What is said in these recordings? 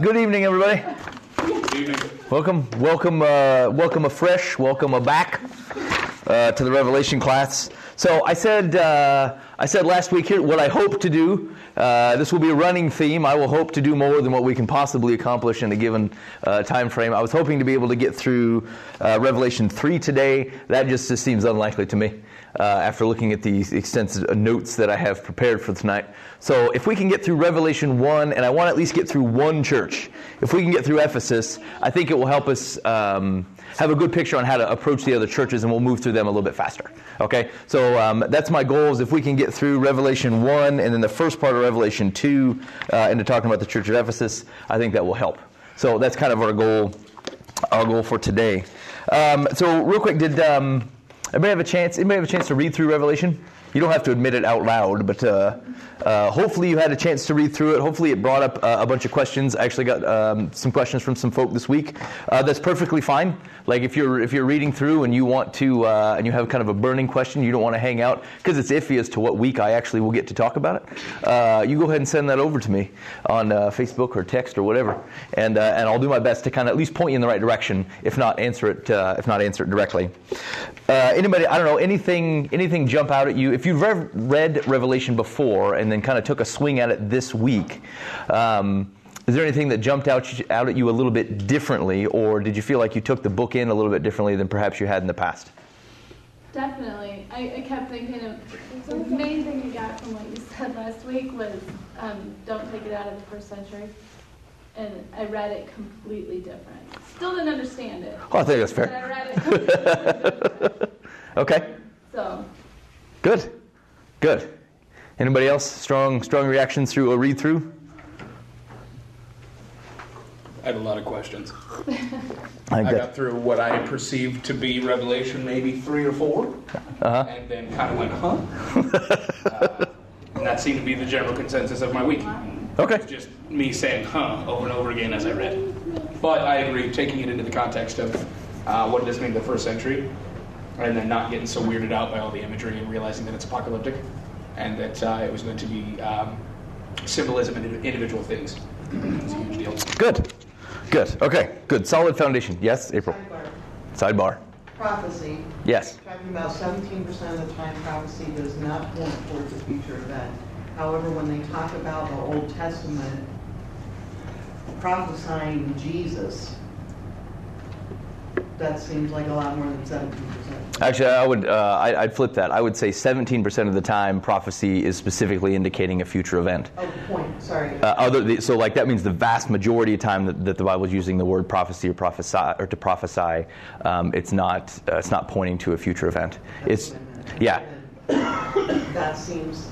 Good evening, everybody. Welcome, welcome, uh, welcome afresh, welcome back uh, to the Revelation class. So I said, uh, I said last week here what I hope to do. Uh, this will be a running theme. I will hope to do more than what we can possibly accomplish in a given uh, time frame. I was hoping to be able to get through uh, Revelation three today. That just, just seems unlikely to me. Uh, after looking at the extensive notes that I have prepared for tonight. So, if we can get through Revelation 1, and I want to at least get through one church, if we can get through Ephesus, I think it will help us um, have a good picture on how to approach the other churches, and we'll move through them a little bit faster. Okay? So, um, that's my goal is if we can get through Revelation 1 and then the first part of Revelation 2 uh, into talking about the church of Ephesus, I think that will help. So, that's kind of our goal, our goal for today. Um, so, real quick, did. Um, Anybody have a chance? Anybody have a chance to read through Revelation? You don't have to admit it out loud, but uh, uh, hopefully you had a chance to read through it. Hopefully it brought up uh, a bunch of questions. I actually got um, some questions from some folk this week. Uh, that's perfectly fine. Like if you're if you're reading through and you want to uh, and you have kind of a burning question, you don't want to hang out because it's iffy as to what week I actually will get to talk about it. Uh, you go ahead and send that over to me on Facebook or text or whatever, and and I'll do my best to kind of at least point you in the right direction. If not, answer it if not answer it directly. anybody, I don't know anything anything jump out at you if you've read Revelation before and then kind of took a swing at it this week, um, is there anything that jumped out, out at you a little bit differently, or did you feel like you took the book in a little bit differently than perhaps you had in the past? Definitely. I, I kept thinking of the main thing you got from what you said last week was um, don't take it out of the first century. And I read it completely different. Still didn't understand it. Oh, I think that's fair. I read it okay. So. Good. Good. Anybody else? Strong, strong reactions through a read through? I had a lot of questions. I, I got through what I perceived to be Revelation, maybe three or 4 uh-huh. and then kind of went, huh? uh, and that seemed to be the general consensus of my week. Okay. Just me saying, huh, over and over again as I read. But I agree, taking it into the context of uh, what does this mean the first century, and then not getting so weirded out by all the imagery and realizing that it's apocalyptic and that uh, it was meant to be um, symbolism and individual things. It's a huge deal. Good. Good. Okay. Good. Solid foundation. Yes, April. Sidebar. Sidebar. Prophecy. Yes. Talking about 17% of the time, prophecy does not point towards a future event. However, when they talk about the Old Testament prophesying Jesus, that seems like a lot more than 17%. Actually, I would uh, I, would flip that. I would say 17% of the time prophecy is specifically indicating a future event. Oh, point. Sorry. Uh, other, so, like that means the vast majority of time that, that, the Bible is using the word prophecy or prophesy or to prophesy, um, it's not uh, it's not pointing to a future event. That's it's yeah. that seems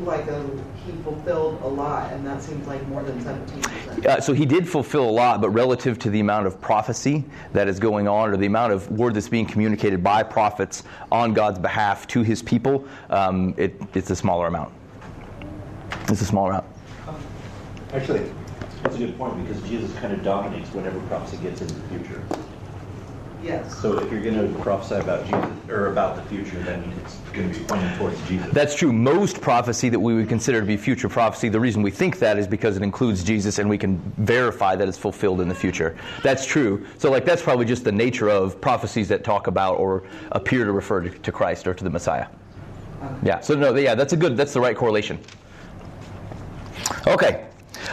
like a, he fulfilled a lot, and that seems like more than 17%. Uh, so he did fulfill a lot, but relative to the amount of prophecy that is going on, or the amount of word that's being communicated by prophets on God's behalf to his people, um, it, it's a smaller amount. It's a smaller amount. Actually, that's a good point because Jesus kind of dominates whenever prophecy gets into the future. Yes. So if you're going to prophesy about Jesus or about the future, then it's going to be pointing towards Jesus. That's true. Most prophecy that we would consider to be future prophecy, the reason we think that is because it includes Jesus and we can verify that it's fulfilled in the future. That's true. So like that's probably just the nature of prophecies that talk about or appear to refer to, to Christ or to the Messiah. Yeah. So no, yeah, that's a good that's the right correlation. Okay.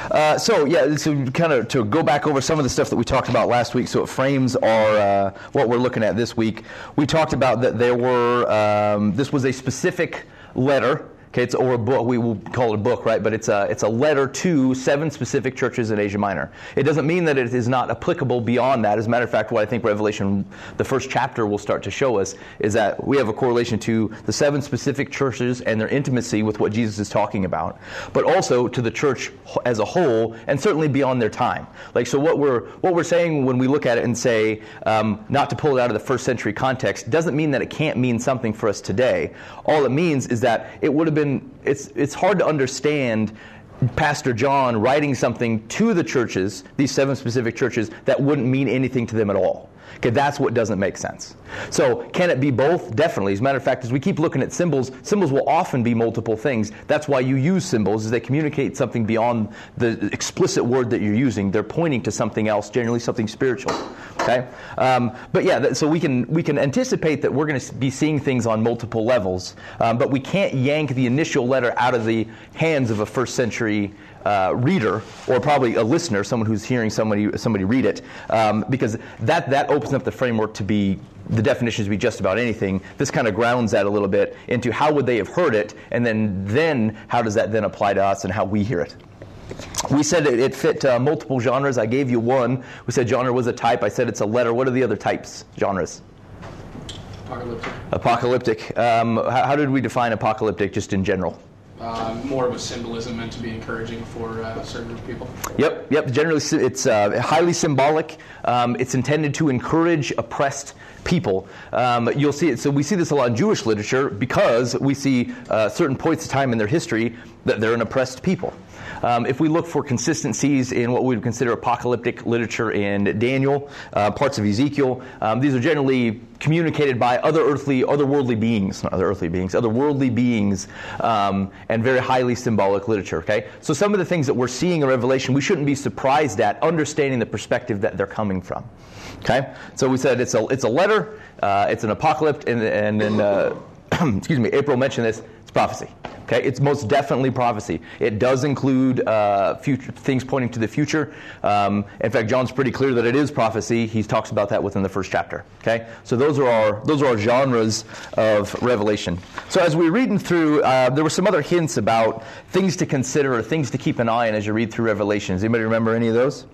Uh, so yeah, so kind of to go back over some of the stuff that we talked about last week, so it frames our uh, what we're looking at this week. We talked about that there were um, this was a specific letter Okay, it's or a book. We will call it a book, right? But it's a it's a letter to seven specific churches in Asia Minor. It doesn't mean that it is not applicable beyond that. As a matter of fact, what I think Revelation, the first chapter, will start to show us is that we have a correlation to the seven specific churches and their intimacy with what Jesus is talking about, but also to the church as a whole, and certainly beyond their time. Like so, what we're what we're saying when we look at it and say um, not to pull it out of the first century context doesn't mean that it can't mean something for us today. All it means is that it would have been it's it's hard to understand Pastor John writing something to the churches, these seven specific churches, that wouldn't mean anything to them at all. Okay, that's what doesn't make sense. So, can it be both? Definitely. As a matter of fact, as we keep looking at symbols, symbols will often be multiple things. That's why you use symbols, is they communicate something beyond the explicit word that you're using. They're pointing to something else, generally something spiritual. Okay, um, but yeah, so we can we can anticipate that we're going to be seeing things on multiple levels, um, but we can't yank the initial letter out of the hands of a first century uh, reader or probably a listener, someone who's hearing somebody somebody read it, um, because that that opens up the framework to be the definitions to be just about anything. This kind of grounds that a little bit into how would they have heard it, and then then how does that then apply to us and how we hear it. We said it, it fit uh, multiple genres. I gave you one. We said genre was a type. I said it's a letter. What are the other types, genres? Apocalyptic. Apocalyptic. Um, how, how did we define apocalyptic just in general? Uh, more of a symbolism meant to be encouraging for uh, certain people. Yep, yep. Generally, it's uh, highly symbolic. Um, it's intended to encourage oppressed people. Um, you'll see it. So we see this a lot in Jewish literature because we see uh, certain points of time in their history that they're an oppressed people. Um, if we look for consistencies in what we would consider apocalyptic literature in Daniel, uh, parts of Ezekiel, um, these are generally communicated by other earthly, otherworldly beings, not other earthly beings, other worldly beings, um, and very highly symbolic literature. Okay, so some of the things that we're seeing in Revelation, we shouldn't be surprised at, understanding the perspective that they're coming from. Okay, so we said it's a it's a letter, uh, it's an apocalypse, and and then uh, excuse me, April mentioned this. It's prophecy. Okay, it's most definitely prophecy. It does include uh, future things pointing to the future. Um, in fact, John's pretty clear that it is prophecy. He talks about that within the first chapter. Okay, so those are our those are our genres of Revelation. So as we're reading through, uh, there were some other hints about things to consider or things to keep an eye on as you read through Revelations. Anybody remember any of those?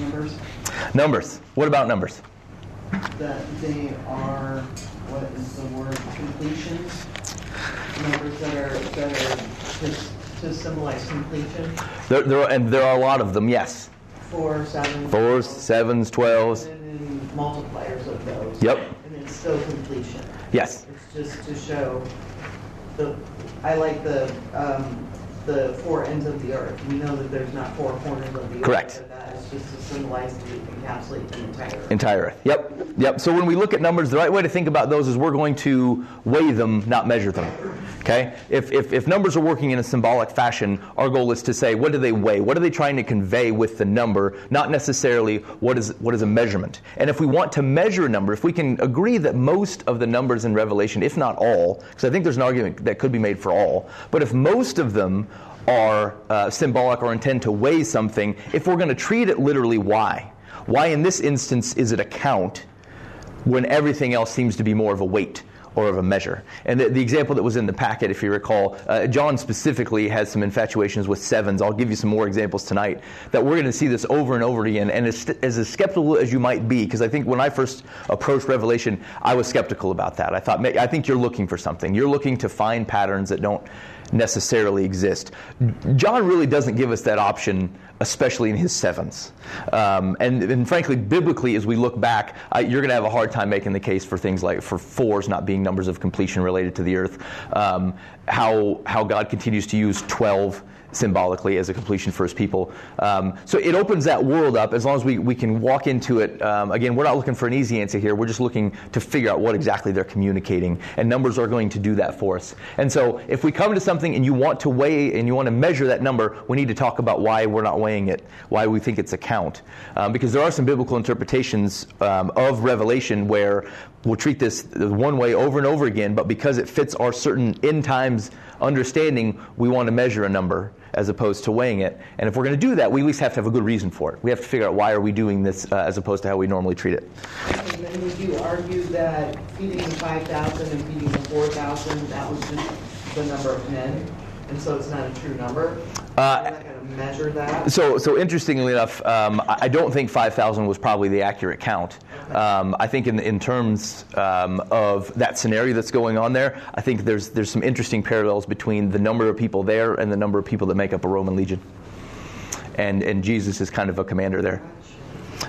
Numbers, Numbers. What about numbers? that they are, what is the word, completions? Numbers that are, that are to, to symbolize completion, There, there are, and there are a lot of them. Yes, four, seven. fours, sevens, twelves. And then multipliers of those. Yep. And it's still completion. Yes. It's just to show the, I like the, um, the four ends of the earth. We know that there's not four corners of the earth. Correct. That is just to symbolize to encapsulate the entire earth. Entire earth. Yep. Yep. So when we look at numbers, the right way to think about those is we're going to weigh them, not measure them. Okay? If, if, if numbers are working in a symbolic fashion, our goal is to say, what do they weigh? What are they trying to convey with the number? Not necessarily what is, what is a measurement. And if we want to measure a number, if we can agree that most of the numbers in Revelation, if not all, because I think there's an argument that could be made for all, but if most of them are uh, symbolic or intend to weigh something, if we're going to treat it literally, why? Why in this instance is it a count when everything else seems to be more of a weight or of a measure? And the, the example that was in the packet, if you recall, uh, John specifically has some infatuations with sevens. I'll give you some more examples tonight that we're going to see this over and over again. And as, as skeptical as you might be, because I think when I first approached Revelation, I was skeptical about that. I thought, I think you're looking for something. You're looking to find patterns that don't necessarily exist. John really doesn't give us that option, especially in his sevens. Um, and, and, frankly, biblically, as we look back, uh, you're going to have a hard time making the case for things like for fours not being numbers of completion related to the earth. Um, how how God continues to use twelve symbolically as a completion for his people. Um, so it opens that world up as long as we, we can walk into it. Um, again, we're not looking for an easy answer here. We're just looking to figure out what exactly they're communicating. And numbers are going to do that for us. And so if we come to something and you want to weigh and you want to measure that number, we need to talk about why we're not weighing it, why we think it's a count. Um, because there are some biblical interpretations um, of Revelation where we'll treat this one way over and over again, but because it fits our certain end times understanding, we want to measure a number as opposed to weighing it. And if we're going to do that, we at least have to have a good reason for it. We have to figure out why are we doing this uh, as opposed to how we normally treat it. And then would you argue that feeding the 5,000 and feeding the 4,000, that was just the number of men? And so it's not a true number? Uh, not measure that? So, so interestingly enough, um, I I don't think 5,000 was probably the accurate count. Um, I think in, in terms um, of that scenario that's going on there, I think there's, there's some interesting parallels between the number of people there and the number of people that make up a Roman legion. And, and Jesus is kind of a commander there.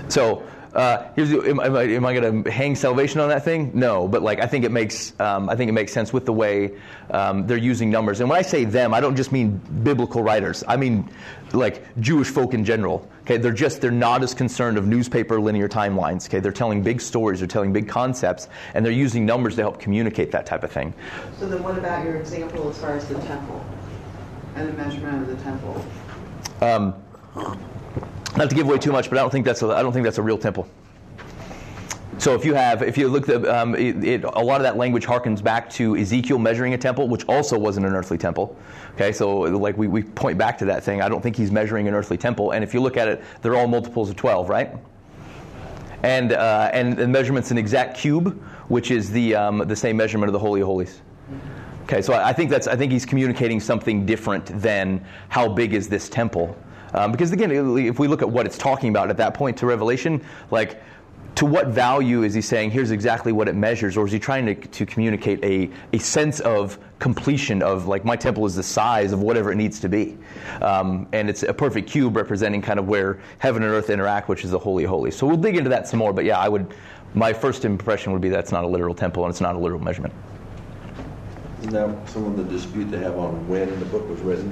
So, Uh, here's am, am I, am I going to hang salvation on that thing? No, but like I think it makes um, I think it makes sense with the way um, they're using numbers. And when I say them, I don't just mean biblical writers. I mean like Jewish folk in general. Okay, they're just they're not as concerned of newspaper linear timelines. Okay, they're telling big stories, they're telling big concepts, and they're using numbers to help communicate that type of thing. So then, what about your example as far as the temple and the measurement of the temple? Um, not to give away too much, but I don't think that's a, I don't think that's a real temple. So if you have, if you look, at, um, it, it, a lot of that language harkens back to Ezekiel measuring a temple, which also wasn't an earthly temple. Okay, so like we, we point back to that thing. I don't think he's measuring an earthly temple. And if you look at it, they're all multiples of 12, right? And uh, and the measurement's an exact cube, which is the um, the same measurement of the Holy of Holies. Okay, so I think that's I think he's communicating something different than how big is this temple. Um, because again, if we look at what it's talking about at that point to Revelation, like to what value is he saying here's exactly what it measures or is he trying to, to communicate a, a sense of completion of like my temple is the size of whatever it needs to be. Um, and it's a perfect cube representing kind of where heaven and earth interact which is the holy holy. So we'll dig into that some more but yeah i would my first impression would be that's not a literal temple and it's not a literal measurement. Isn't that some of the dispute they have on when the book was written,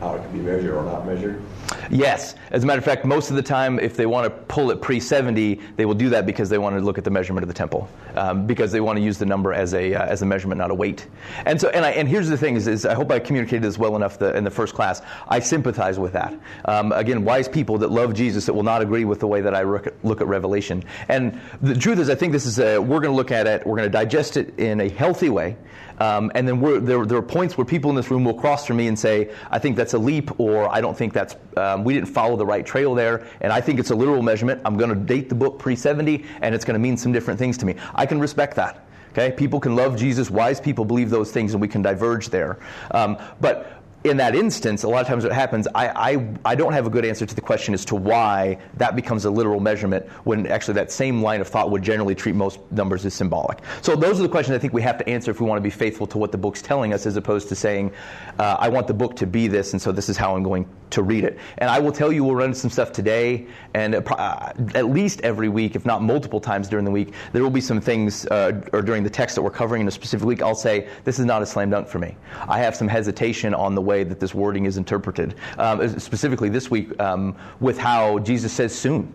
how it can be measured or not measured? Yes. As a matter of fact, most of the time, if they want to pull it pre 70, they will do that because they want to look at the measurement of the temple, um, because they want to use the number as a, uh, as a measurement, not a weight. And so, and, I, and here's the thing: is, is I hope I communicated this well enough the, in the first class. I sympathize with that. Um, again, wise people that love Jesus that will not agree with the way that I look at, look at Revelation. And the truth is, I think this is a, we're going to look at it, we're going to digest it in a healthy way. Um, and then there, there are points where people in this room will cross from me and say, I think that's a leap, or I don't think that's, um, we didn't follow the right trail there, and I think it's a literal measurement. I'm going to date the book pre 70, and it's going to mean some different things to me. I can respect that. Okay? People can love Jesus. Wise people believe those things, and we can diverge there. Um, but in that instance, a lot of times what happens, I, I, I don't have a good answer to the question as to why that becomes a literal measurement when actually that same line of thought would generally treat most numbers as symbolic. So those are the questions I think we have to answer if we want to be faithful to what the book's telling us as opposed to saying, uh, I want the book to be this, and so this is how I'm going to read it. And I will tell you, we'll run some stuff today, and uh, at least every week, if not multiple times during the week, there will be some things, uh, or during the text that we're covering in a specific week, I'll say, this is not a slam dunk for me. I have some hesitation on the way that this wording is interpreted, um, specifically this week um, with how Jesus says soon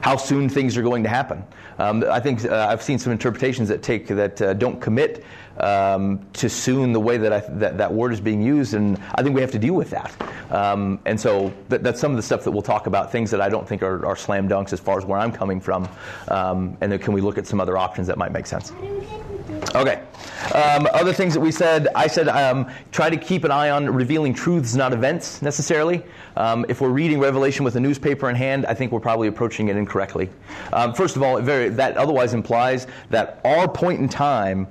how soon things are going to happen. Um, I think uh, I've seen some interpretations that take that uh, don't commit um, to soon the way that, I, that that word is being used, and I think we have to deal with that. Um, and so that, that's some of the stuff that we'll talk about, things that I don't think are, are slam dunks as far as where I'm coming from, um, and then can we look at some other options that might make sense? Okay. Um, other things that we said, I said um, try to keep an eye on revealing truths, not events necessarily. Um, if we're reading Revelation with a newspaper in hand, I think we're probably approaching it incorrectly. Um, first of all, very, that otherwise implies that our point in time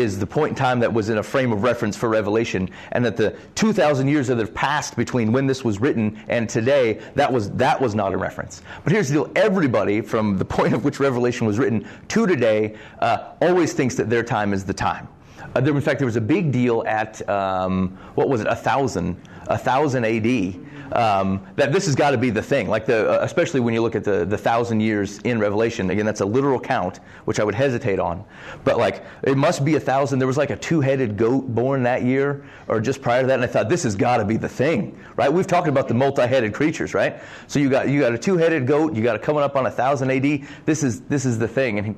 is the point in time that was in a frame of reference for Revelation, and that the 2,000 years that have passed between when this was written and today, that was, that was not a reference. But here's the deal everybody, from the point of which Revelation was written to today, uh, always thinks that their time is the time. Uh, there, in fact, there was a big deal at, um, what was it, 1,000, 1,000 AD um, that this has got to be the thing. Like the, uh, especially when you look at the, the thousand years in Revelation. Again, that's a literal count, which I would hesitate on. But like, it must be a thousand. There was like a two-headed goat born that year, or just prior to that, and I thought this has got to be the thing, right? We've talked about the multi-headed creatures, right? So you got you got a two-headed goat. You got it coming up on a thousand AD. This is this is the thing, and he,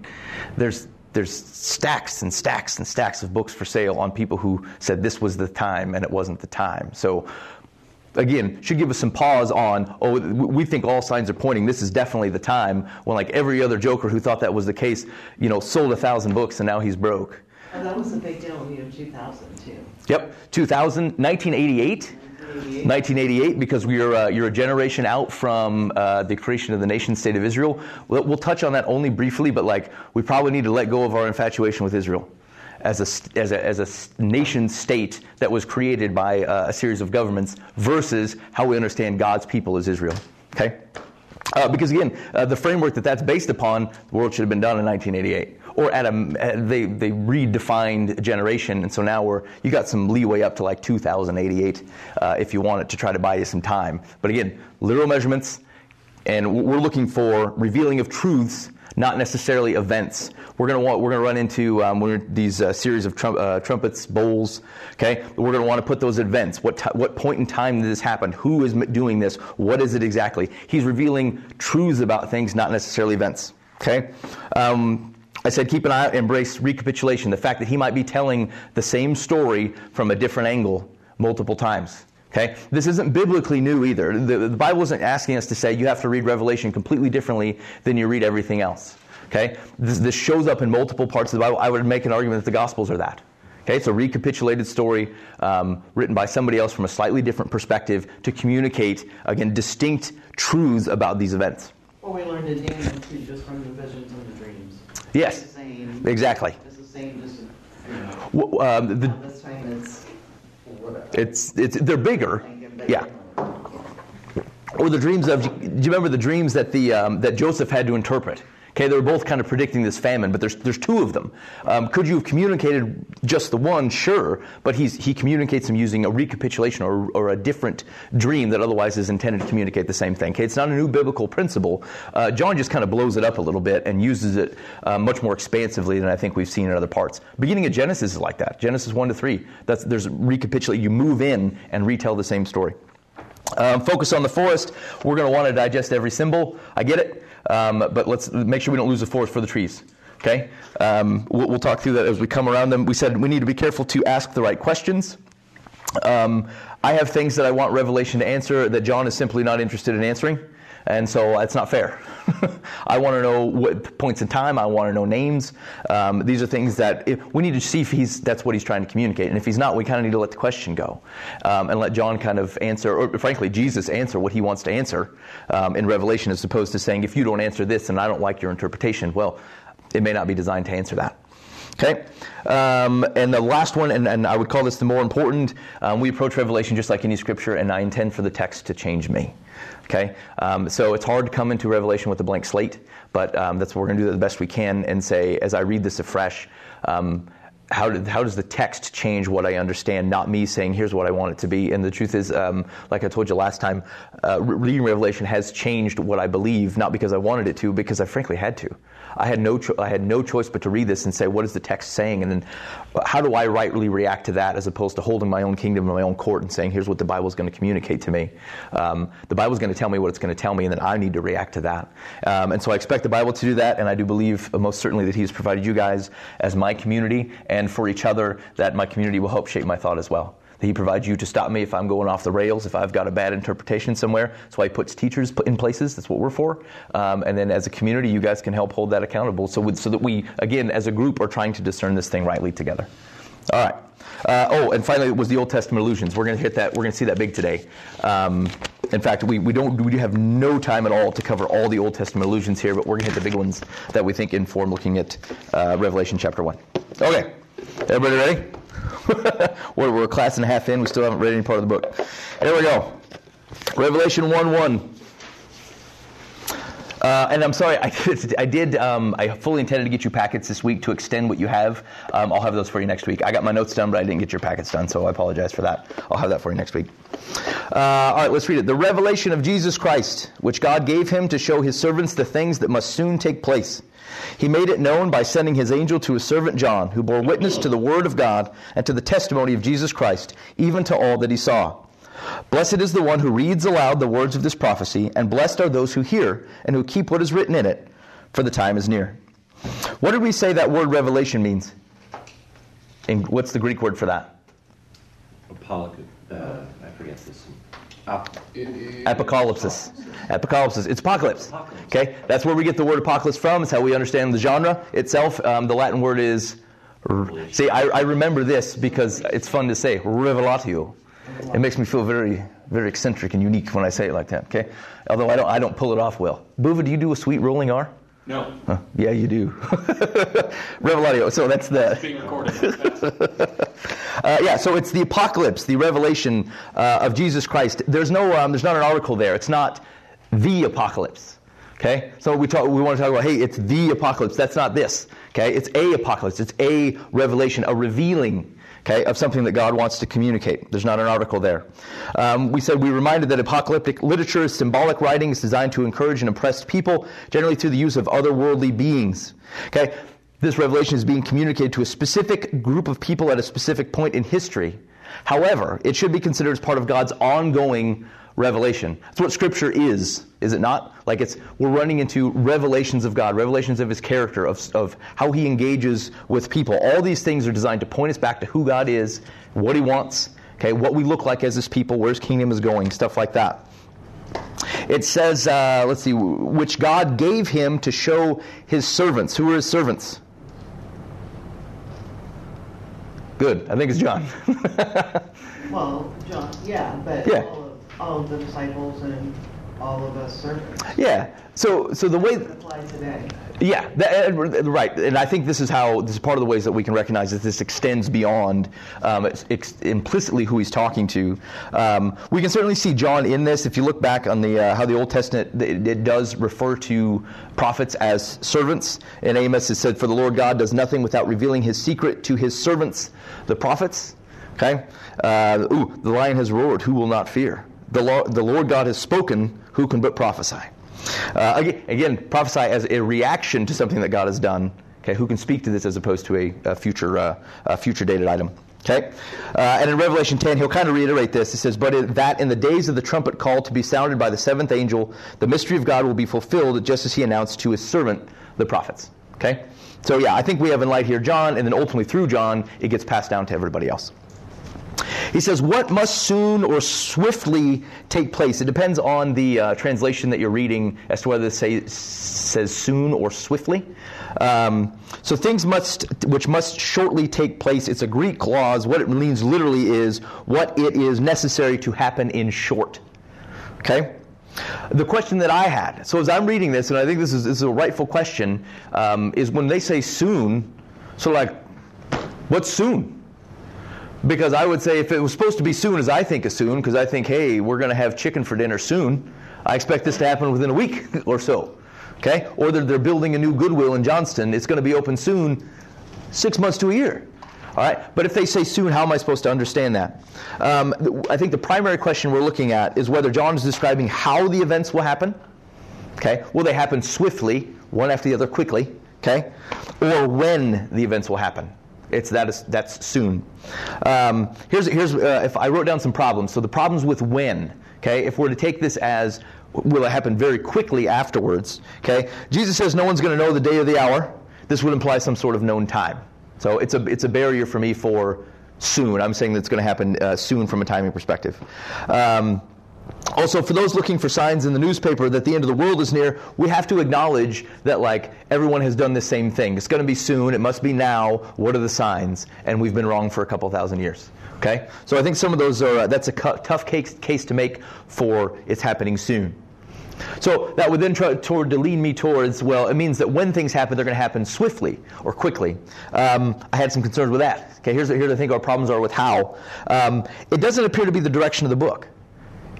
there's there's stacks and stacks and stacks of books for sale on people who said this was the time and it wasn't the time. So again, should give us some pause on, oh, we think all signs are pointing this is definitely the time, when like every other joker who thought that was the case, you know, sold a thousand books and now he's broke. Oh, that was a big deal in the year 2000 too. Yep, 2000, 1988. 1988, because we are, uh, you're a generation out from uh, the creation of the nation state of Israel. We'll, we'll touch on that only briefly, but like we probably need to let go of our infatuation with Israel as a, as a, as a nation state that was created by uh, a series of governments versus how we understand God's people as Israel. Okay? Uh, because again, uh, the framework that that's based upon, the world should have been done in 1988. Or at a, they, they redefined generation, and so now we're, you got some leeway up to like 2088 uh, if you want it to try to buy you some time. But again, literal measurements, and we're looking for revealing of truths, not necessarily events. We're going to want, we're going to run into um, these uh, series of trum- uh, trumpets, bowls. Okay, we're going to want to put those events. What t- what point in time did this happen? Who is doing this? What is it exactly? He's revealing truths about things, not necessarily events. Okay. Um, I said keep an eye embrace recapitulation, the fact that he might be telling the same story from a different angle multiple times. Okay? This isn't biblically new either. The, the, Bible isn't asking us to say you have to read Revelation completely differently than you read everything else. Okay? This, this shows up in multiple parts of the Bible. I would make an argument that the Gospels are that. Okay, it's a recapitulated story um, written by somebody else from a slightly different perspective to communicate, again, distinct truths about these events. Well, we learned in Daniel too, just from the visions and the dreams. Yes, It's the same. exactly. It's the same, just, you know, W- um, the, this time it's whatever. It's, it's, they're bigger. Yeah. Or the dreams of, do you remember the dreams that, the, um, that Joseph had to interpret? Okay, they were both kind of predicting this famine, but there's, there's two of them. Um, could you have communicated just the one? Sure, but he's, he communicates them using a recapitulation or, or a different dream that otherwise is intended to communicate the same thing. Okay, it's not a new biblical principle. Uh, John just kind of blows it up a little bit and uses it uh, much more expansively than I think we've seen in other parts. Beginning of Genesis is like that. Genesis 1 to 3. That's, there's recapitulate. You move in and retell the same story. Um, focus on the forest. We're going to want to digest every symbol. I get it. Um, but let's make sure we don't lose the forest for the trees. Okay? Um, we'll, we'll, talk through that as we come around them. We said we need to be careful to ask the right questions. Um, I have things that I want Revelation to answer that John is simply not interested in answering. And so that's not fair. I want to know what points in time. I want to know names. Um, these are things that if, we need to see if he's that's what he's trying to communicate. And if he's not, we kind of need to let the question go um, and let John kind of answer, or frankly, Jesus answer what he wants to answer um, in Revelation, as opposed to saying, if you don't answer this and I don't like your interpretation, well, it may not be designed to answer that. Okay? Um, and the last one, and, and, I would call this the more important, um, we approach Revelation just like any scripture, and I intend for the text to change me. Okay? Um, so it's hard to come into Revelation with a blank slate, but um, that's what we're going to do the best we can and say, as I read this afresh, um, how, did, how, does the text change what I understand? Not me saying, here's what I want it to be. And the truth is, um, like I told you last time, uh, reading Revelation has changed what I believe, not because I wanted it to, because I frankly had to. I had no cho- I had no choice but to read this and say, what is the text saying, and then how do I rightly react to that, as opposed to holding my own kingdom in my own court and saying, here's what the Bible is going to communicate to me. Um, the Bible is going to tell me what it's going to tell me, and then I need to react to that. Um, and so I expect the Bible to do that, and I do believe most certainly that He has provided you guys as my community and for each other that my community will help shape my thought as well. He provides you to stop me if I'm going off the rails, if I've got a bad interpretation somewhere. That's why He puts teachers in places. That's what we're for. Um, and then as a community, you guys can help hold that accountable so, with, so that we, again, as a group, are trying to discern this thing rightly together. All right. Uh, oh, and finally, it was the Old Testament allusions. We're going to hit that. We're going to see that big today. Um, in fact, we, we don't we have no time at all to cover all the Old Testament allusions here, but we're going to hit the big ones that we think inform looking at uh, Revelation chapter one. Okay, everybody ready? We're, we're a class and a half in. We still haven't read any part of the book. Here we go. Revelation 1 1. Uh, and I'm sorry, I, did. I did. Um, I fully intended to get you packets this week to extend what you have. Um, I'll have those for you next week. I got my notes done, but I didn't get your packets done, so I apologize for that. I'll have that for you next week. Uh, all right, let's read it. The revelation of Jesus Christ, which God gave him to show his servants the things that must soon take place. He made it known by sending his angel to his servant John, who bore witness to the word of God and to the testimony of Jesus Christ, even to all that he saw. Blessed is the one who reads aloud the words of this prophecy, and blessed are those who hear and who keep what is written in it, for the time is near. What did we say that word revelation means? And what's the Greek word for that? Apocalypse. Uh, I forget this. Apocalypse. Apocalypse. It's apocalypse. Okay, that's where we get the word apocalypse from. It's how we understand the genre itself. Um, the Latin word is. See, I, I remember this because it's fun to say. Revelatio. It makes me feel very, very eccentric and unique when I say it like that. Okay, although I don't, I don't pull it off well. Buva, do you do a sweet rolling R? No. Huh, yeah, you do. Revelatio. So that's the. Being recorded. Uh, yeah, so it's the apocalypse, the revelation uh, of Jesus Christ. There's no, um, there's not an article there. It's not the apocalypse. Okay, so we talk, we want to talk about, hey, it's the apocalypse. That's not this. Okay, it's a apocalypse. It's a revelation, a revealing. Okay, of something that God wants to communicate. There's not an article there. Um, we said we reminded that apocalyptic literature is symbolic writing. It's designed to encourage and impress people, generally through the use of otherworldly beings. Okay, this revelation is being communicated to a specific group of people at a specific point in history. However, it should be considered as part of God's ongoing revelation. That's what Scripture is, is it not? Like it's we're running into revelations of God, revelations of His character, of, of how He engages with people. All these things are designed to point us back to who God is, what He wants, okay, what we look like as His people, where His kingdom is going, stuff like that. It says, uh, let's see, which God gave Him to show His servants. Who are His servants? Good. I think it's John. Well, John, yeah, but Yeah. All of, the disciples and all of us servants. yeah. So, so the way. Today. Yeah, that, uh, right. And I think this is how this is part of the ways that we can recognize that this extends beyond um, ex- implicitly who he's talking to. Um, we can certainly see John in this. If you look back on the uh, how the Old Testament it, it does refer to prophets as servants. In Amos, it said, "For the Lord God does nothing without revealing His secret to His servants, the prophets." Okay. Uh, ooh, the lion has roared. Who will not fear? The Lord, the Lord God has spoken. Who can but prophesy? Uh, again, again, prophesy as a reaction to something that God has done. Okay, who can speak to this as opposed to a, a future, uh, future dated item? Okay, uh, and in Revelation 10, he'll kind of reiterate this. He says, "But that in the days of the trumpet call to be sounded by the seventh angel, the mystery of God will be fulfilled, just as He announced to His servant the prophets." Okay, so yeah, I think we have in light here John, and then ultimately through John, it gets passed down to everybody else. He says, What must soon or swiftly take place? It depends on the uh, translation that you're reading as to whether it say, says soon or swiftly. Um, so, things must, which must shortly take place, it's a Greek clause. What it means literally is what it is necessary to happen in short. Okay? The question that I had, so as I'm reading this, and I think this is, this is a rightful question, um, is when they say soon, so like, what's soon? Because I would say if it was supposed to be soon as I think is soon, because I think, hey, we're going to have chicken for dinner soon, I expect this to happen within a week or so. Okay? Or they're, they're building a new Goodwill in Johnston. It's going to be open soon, six months to a year. All right? But if they say soon, how am I supposed to understand that? Um, I think the primary question we're looking at is whether John is describing how the events will happen. Okay? Will they happen swiftly, one after the other, quickly? Okay? Or when the events will happen. It's that is that's soon. Um, here's here's uh, if I wrote down some problems. So the problems with when. Okay, if we're to take this as will it happen very quickly afterwards? Okay, Jesus says no one's going to know the day or the hour. This would imply some sort of known time. So it's a it's a barrier for me for soon. I'm saying that's going to happen uh, soon from a timing perspective. Um, also, for those looking for signs in the newspaper that the end of the world is near, we have to acknowledge that, like, everyone has done the same thing. It's going to be soon. It must be now. What are the signs? And we've been wrong for a couple thousand years. Okay? So I think some of those are, uh, that's a cu- tough case, case to make for it's happening soon. So that would then try toward to lead me towards well, it means that when things happen, they're going to happen swiftly or quickly. Um, I had some concerns with that. Okay, here's here's I think our problems are with how. Um, it doesn't appear to be the direction of the book.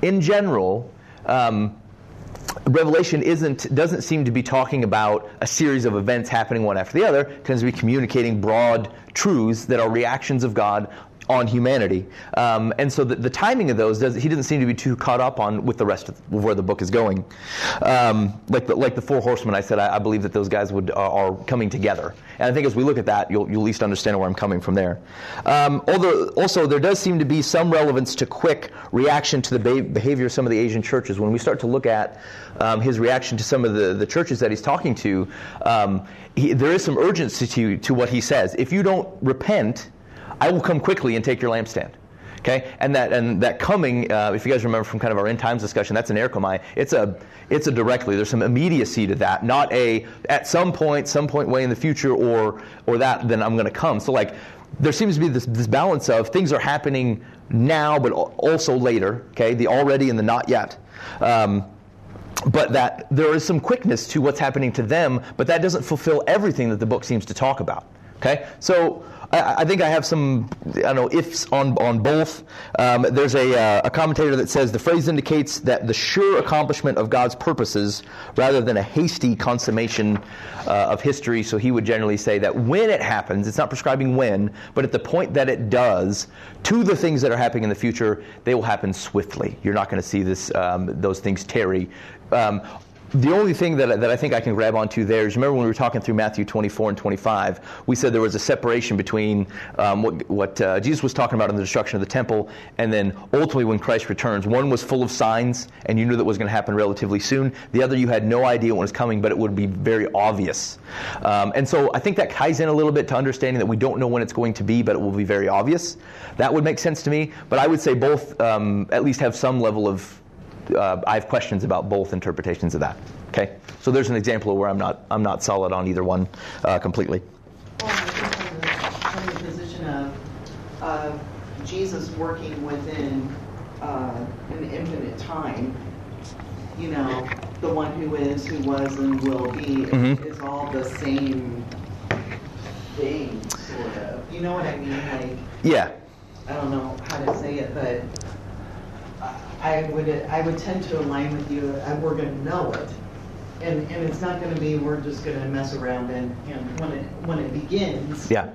In general, um, Revelation isn't doesn't seem to be talking about a series of events happening one after the other. It tends to be communicating broad truths that are reactions of God on humanity. Um, and so the, the, timing of those, does, he doesn't seem to be too caught up on with the rest of where the book is going. Um, like, the, like the Four Horsemen, I said, I, I believe that those guys would, are, coming together. And I think as we look at that, you'll, you'll at least understand where I'm coming from there. Um, although, also, there does seem to be some relevance to quick reaction to the behavior of some of the Asian churches. When we start to look at um, his reaction to some of the, the churches that he's talking to, um, he, there is some urgency to, to what he says. If you don't repent, I will come quickly and take your lampstand. Okay, and that and that coming, uh, if you guys remember from kind of our end times discussion, that's an erchomai. It's a it's a directly. There's some immediacy to that, not a at some point, some point way in the future, or or that then I'm going to come. So like, there seems to be this this balance of things are happening now, but also later. Okay, the already and the not yet. Um, but that there is some quickness to what's happening to them, but that doesn't fulfill everything that the book seems to talk about. Okay, so I, I think I have some I don't know ifs on on both. Um, there's a, uh, a commentator that says the phrase indicates that the sure accomplishment of God's purposes rather than a hasty consummation uh, of history. So he would generally say that when it happens, it's not prescribing when, but at the point that it does, to the things that are happening in the future, they will happen swiftly. You're not going to see this um, those things tarry. Um, the only thing that, that I think I can grab onto there is remember when we were talking through Matthew 24 and 25, we said there was a separation between um, what, what uh, Jesus was talking about in the destruction of the temple and then ultimately when Christ returns. One was full of signs and you knew that was going to happen relatively soon. The other you had no idea when it was coming, but it would be very obvious. Um, and so I think that ties in a little bit to understanding that we don't know when it's going to be, but it will be very obvious. That would make sense to me. But I would say both um, at least have some level of uh, I have questions about both interpretations of that. Okay, so there's an example of where I'm not I'm not solid on either one uh, completely. Well, I think from the, from the position of, of Jesus working within uh, an infinite time, you know, the one who is, who was, and will be Mhm. is all the same thing, sort of. You know what I mean? Like, Yeah, I don't know how to say it, but I would, I would tend to align with you, I- we're gonna know it. And, and it's not gonna be, we're just gonna mess around and, and when it, when it begins. yeah,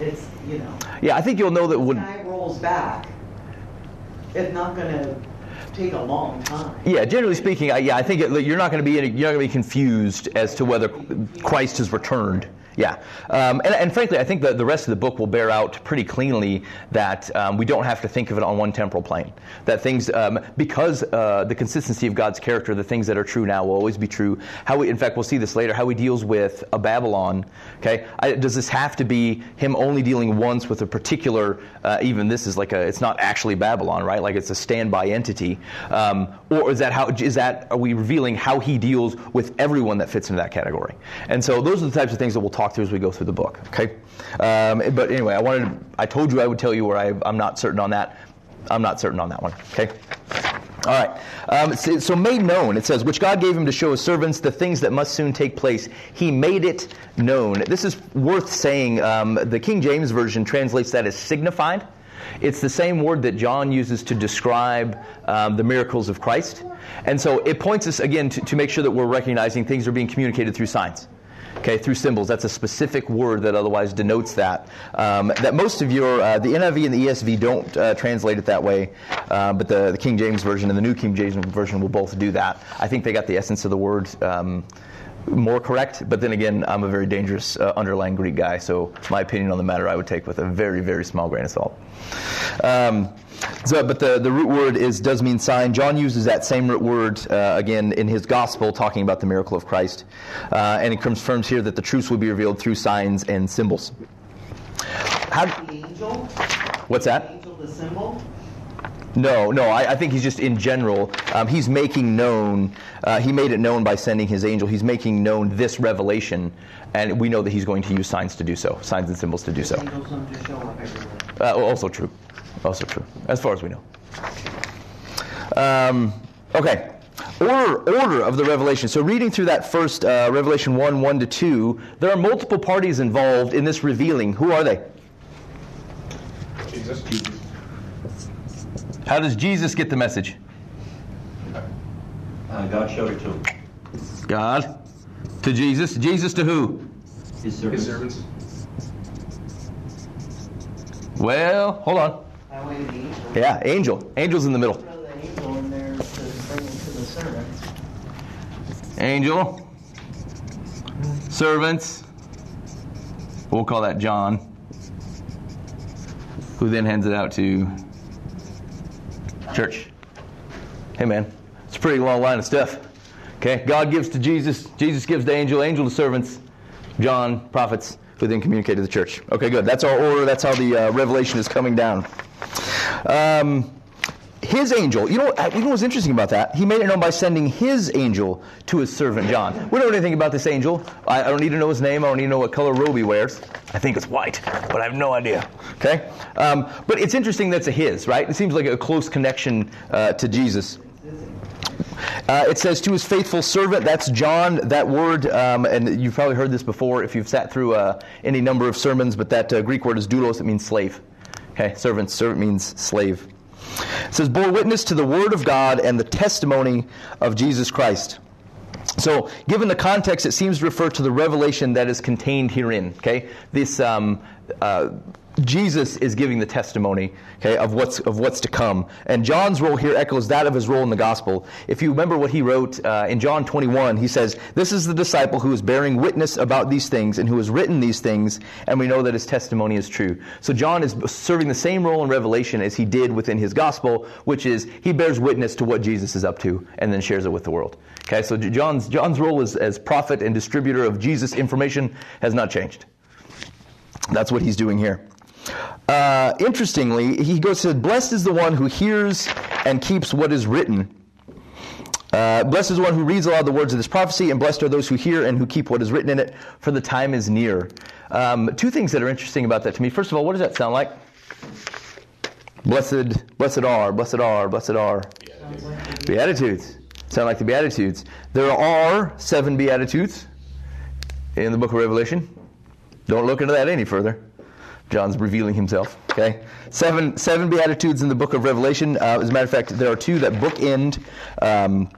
It's, you know, yeah. I think you'll know that when guy rolls back, it's not gonna take a long time. Yeah, generally speaking, I, yeah, I think it, you're not going to be in, you're not going to be confused as to whether Christ has returned. Yeah, um, and, and frankly, I think that the rest of the book will bear out pretty cleanly that um, we don't have to think of it on one temporal plane. That things, um, because uh, the consistency of God's character, the things that are true now will always be true. How we, in fact, we'll see this later. How he deals with a Babylon. Okay, I, does this have to be him only dealing once with a particular? Uh, even this is like a, it's not actually Babylon, right? Like it's a standby entity, um, or is that how is that? Are we revealing how he deals with everyone that fits into that category? And so those are the types of things that we'll talk through as we go through the book. Okay, um, but anyway, I wanted to, I told you I would tell you where I, I'm not certain on that. I'm not certain on that one. Okay. All right. Um, so, so made known, it says, which God gave him to show his servants the things that must soon take place. He made it known. This is worth saying. Um, the King James Version translates that as signified. It's the same word that John uses to describe um, the miracles of Christ. And so it points us, again, to, to make sure that we're recognizing things are being communicated through signs okay, through symbols. That's a specific word that otherwise denotes that. Um, that most of your, uh, the NIV and the ESV don't uh, translate it that way, uh, but the, the King James Version and the New King James Version will both do that. I think they got the essence of the word. Um, more correct, but then again, I'm a very dangerous uh, underlying Greek guy, so my opinion on the matter I would take with a very, very small grain of salt. Um, so, but the, the root word is does mean sign. John uses that same root word uh, again in his gospel, talking about the miracle of Christ, uh, and it confirms here that the truth will be revealed through signs and symbols. How, The angel, what's that? angel, the symbol, No, no. I, I think he's just in general. Um, he's making known. Uh, he made it known by sending his angel. He's making known this revelation, and we know that he's going to use signs to do so, signs and symbols to do so. angels don't just show up everywhere. Uh, also true. Also true. As far as we know. Um, okay. Order, order of the revelation. So, reading through that first uh, Revelation 1 1 to 2, there are multiple parties involved in this revealing. Who are they? Jesus. How does Jesus get the message? Uh, God showed it to him. God to Jesus. Jesus to who? His servants. His servants. Well, hold on. Angel. Yeah, angel. Angel's in the middle. Angel in the servants. Angel. Servants. We'll call that John. Who then hands it out to church. Hey man, it's a pretty long line of stuff. Okay, God gives to Jesus, Jesus gives to angel, angel to servants, John, prophets, who then communicate to the church. Okay, good. That's our order. That's how the uh, revelation is coming down. Um, his angel, you know, you know what's interesting about that? He made it known by sending his angel to his servant John. We don't know anything about this angel. I, I don't need to know his name. I don't need to know what color robe he wears. I think it's white, but I have no idea. Okay? Um, but it's interesting that's a his, right? It seems like a close connection uh, to Jesus. Uh, it says to his faithful servant. That's John. That word, um, and you've probably heard this before if you've sat through uh, any number of sermons. But that uh, Greek word is doulos. It means slave. Okay, servant. Servant means slave. It says bore witness to the word of God and the testimony of Jesus Christ. So, given the context, it seems to refer to the revelation that is contained herein. Okay, this um, uh, Jesus is giving the testimony okay, of, what's, of what's to come. And John's role here echoes that of his role in the gospel. If you remember what he wrote uh, in John 21, he says, This is the disciple who is bearing witness about these things and who has written these things, and we know that his testimony is true. So John is serving the same role in Revelation as he did within his gospel, which is he bears witness to what Jesus is up to and then shares it with the world. Okay, so John's, John's role as, as prophet and distributor of Jesus information has not changed. That's what he's doing here. Uh, interestingly, he goes to, Blessed is the one who hears and keeps what is written. Uh, blessed is the one who reads aloud the words of this prophecy, and blessed are those who hear and who keep what is written in it, for the time is near. Um, two things that are interesting about that to me. First of all, what does that sound like? Blessed, blessed are, blessed are, blessed are. Beatitudes. Beatitudes. Sound like the Beatitudes. There are seven Beatitudes in the book of Revelation. Don't look into that any further. John's revealing himself. Okay, seven seven beatitudes in the book of Revelation. Uh, as a matter of fact, there are two that bookend. Um,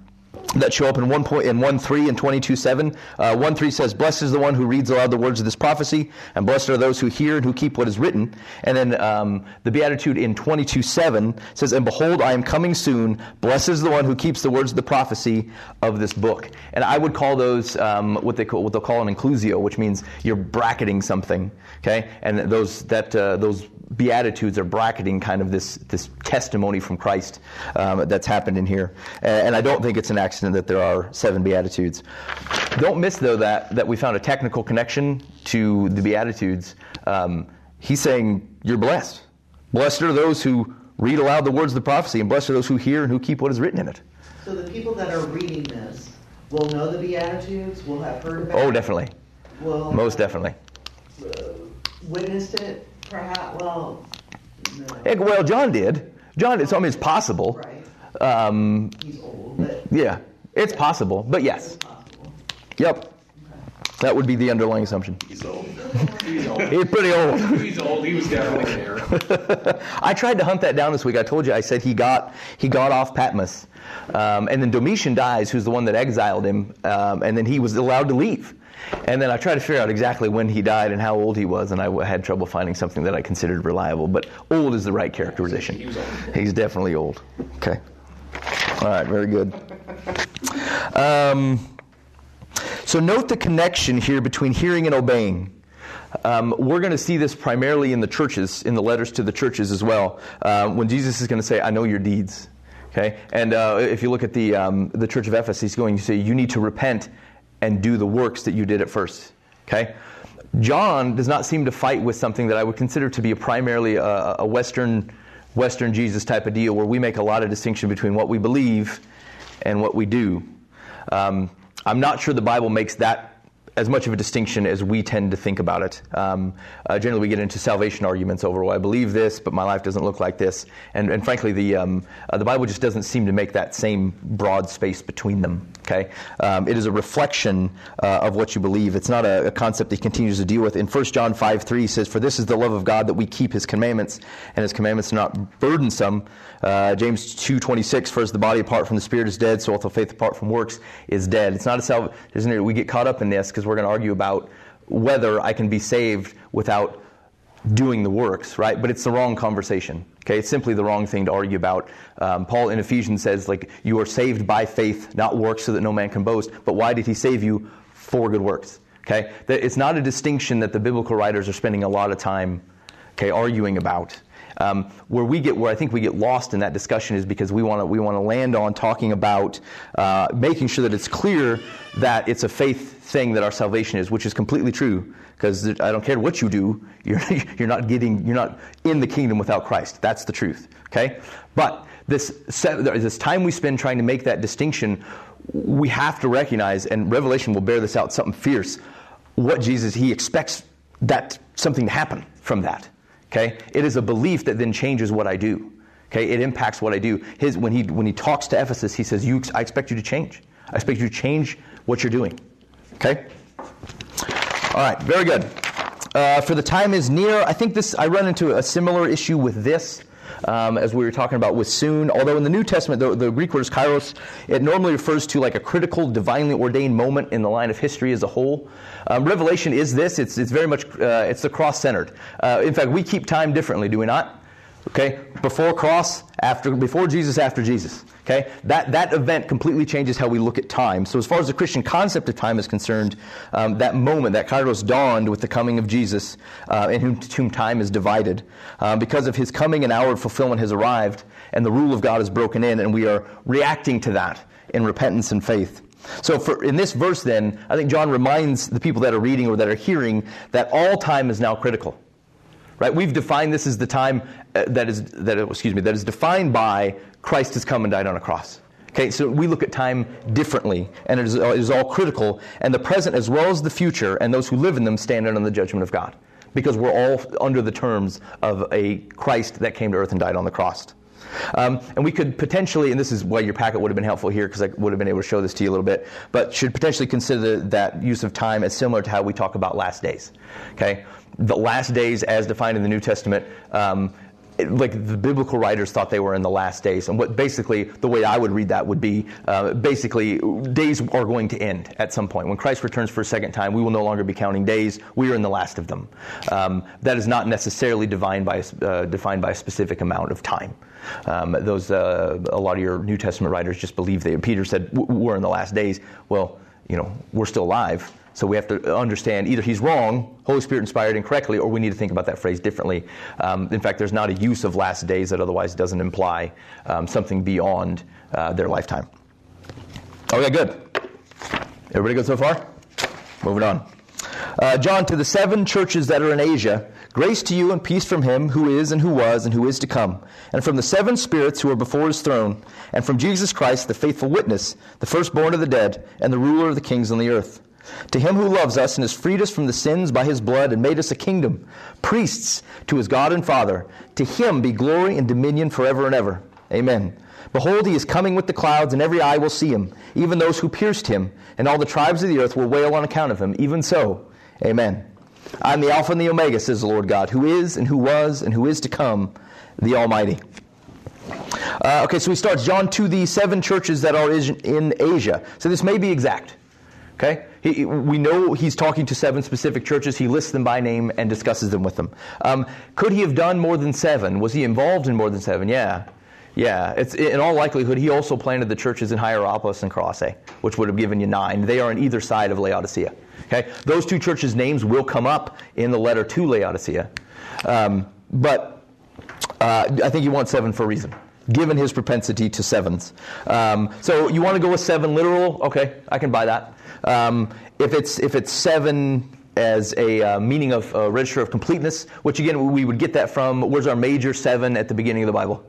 that show up in one point in one three and twenty two seven. Uh, one three says, "Blessed is the one who reads aloud the words of this prophecy, and blessed are those who hear and who keep what is written." And then um, the beatitude in twenty two seven says, "And behold, I am coming soon. Blessed is the one who keeps the words of the prophecy of this book." And I would call those um, what they call, what they'll call an inclusio, which means you're bracketing something. Okay, and those that uh, those Beatitudes are bracketing kind of this, this testimony from Christ um, that's happened in here. And, I don't think it's an accident that there are seven Beatitudes. Don't miss, though, that, that we found a technical connection to the Beatitudes. Um, he's saying, You're blessed. Blessed are those who read aloud the words of the prophecy, and blessed are those who hear and who keep what is written in it. So the people that are reading this will know the Beatitudes, will have heard about Oh, definitely. Will Most definitely. Witnessed it Perhaps, well, no. well, John did. John, it's, I mean, it's possible. Right. Um, He's old, but. Yeah, it's possible, but yes. Possible. Yep. Okay. That would be the underlying assumption. He's old. He's old. He's pretty old. He's old. He was definitely there. I tried to hunt that down this week. I told you. I said he got he got off Patmos, um, and then Domitian dies, who's the one that exiled him, um, and then he was allowed to leave. And then I tried to figure out exactly when he died and how old he was, and I had trouble finding something that I considered reliable. But old is the right characterization. He's definitely old. Okay. All right, very good. Um, so note the connection here between hearing and obeying. Um, we're going to see this primarily in the churches, in the letters to the churches as well, uh, when Jesus is going to say, I know your deeds. Okay? And uh, if you look at the, um, the church of Ephesus, he's going to say, You need to repent and do the works that you did at first. Okay? John does not seem to fight with something that I would consider to be a primarily a, a Western, Western Jesus type of deal where we make a lot of distinction between what we believe and what we do. Um, I'm not sure the Bible makes that as much of a distinction as we tend to think about it. Um, uh, generally, we get into salvation arguments over, well, I believe this, but my life doesn't look like this. And, and frankly, the, um, uh, the Bible just doesn't seem to make that same broad space between them. Okay? Um, it is a reflection uh, of what you believe. It's not a, a, concept he continues to deal with. In 1 John 5 3, he says, For this is the love of God that we keep his commandments, and his commandments are not burdensome. Uh, James 2 26, For as the body apart from the spirit is dead, so also faith apart from works is dead. It's not a salvation. We get caught up in this because we're going to argue about whether I can be saved without doing the works, right? But it's the wrong conversation. Okay, it's simply the wrong thing to argue about. Um, Paul in Ephesians says, like, you are saved by faith, not works, so that no man can boast. But why did he save you? For good works. Okay, it's not a distinction that the biblical writers are spending a lot of time, okay, arguing about. Um, where we get, where I think we get lost in that discussion is because we want to we want to land on talking about uh, making sure that it's clear that it's a faith thing that our salvation is, which is completely true. Because I don't care what you do, you're you're not getting you're not in the kingdom without Christ. That's the truth. Okay, but this this time we spend trying to make that distinction, we have to recognize, and Revelation will bear this out, something fierce. What Jesus he expects that something to happen from that. Okay? It is a belief that then changes what I do. Okay, it impacts what I do. His, when, he, when he talks to Ephesus, he says, you, I expect you to change. I expect you to change what you're doing. Okay? All right, very good. Uh, for the time is near, I think this, I run into a similar issue with this. Um, as we were talking about with soon. Although in the New Testament, the, the, Greek word is kairos, it normally refers to like a critical, divinely ordained moment in the line of history as a whole. Um, Revelation is this. It's, it's very much, uh, it's the cross-centered. Uh, in fact, we keep time differently, do we not? Okay, before cross, after, before Jesus, after Jesus. Okay, that that event completely changes how we look at time. So as far as the Christian concept of time is concerned, um, that moment, that Kairos dawned with the coming of Jesus, uh, in whom, whom, time is divided, uh, because of His coming, an hour of fulfillment has arrived, and the rule of God is broken in, and we are reacting to that in repentance and faith. So for, in this verse, then, I think John reminds the people that are reading or that are hearing that all time is now critical right? We've defined this as the time uh, that is that excuse me that is defined by Christ has come and died on a cross. Okay, so we look at time differently, and it is, it is all critical, and the present as well as the future, and those who live in them stand under the judgment of God, because we're all under the terms of a Christ that came to earth and died on the cross. Um, and we could potentially, and this is why your packet would have been helpful here, because I would have been able to show this to you a little bit, but should potentially consider that use of time as similar to how we talk about last days. Okay, the last days as defined in the New Testament. Um, like the biblical writers thought they were in the last days. And what basically, the way I would read that would be uh, basically, days are going to end at some point. When Christ returns for a second time, we will no longer be counting days. We are in the last of them. Um, that is not necessarily defined by, uh, defined by a specific amount of time. Um, those, uh, a lot of your New Testament writers just believe that Peter said, We're in the last days. Well, you know, we're still alive. So we have to understand either he's wrong, Holy Spirit inspired incorrectly, or we need to think about that phrase differently. Um, in fact, there's not a use of last days that otherwise doesn't imply um, something beyond uh, their lifetime. Okay, good. Everybody good so far? Moving on. Uh, John, to the seven churches that are in Asia, grace to you and peace from him who is and who was and who is to come, and from the seven spirits who are before his throne, and from Jesus Christ, the faithful witness, the firstborn of the dead, and the ruler of the kings on the earth to him who loves us and has freed us from the sins by his blood and made us a kingdom, priests to his God and Father, to him be glory and dominion forever and ever. Amen. Behold, he is coming with the clouds, and every eye will see him, even those who pierced him, and all the tribes of the earth will wail on account of him. Even so, amen. I am the Alpha and the Omega, says the Lord God, who is, and who was, and who is to come, the Almighty. Uh, okay, so he starts John to the seven churches that are in Asia. So this may be exact. Okay? He, we know he's talking to seven specific churches. He lists them by name and discusses them with them. Um, could he have done more than seven? Was he involved in more than seven? Yeah. Yeah. It's, in all likelihood, he also planted the churches in Hierapolis and Colossae, which would have given you nine. They are on either side of Laodicea. Okay? Those two churches' names will come up in the letter to Laodicea. Um, but uh, I think he wants seven for a reason given his propensity to sevens. Um, so you want to go with seven literal? Okay, I can buy that. Um, if it's if it's seven as a uh, meaning of uh, register of completeness, which again we would get that from where's our major seven at the beginning of the Bible?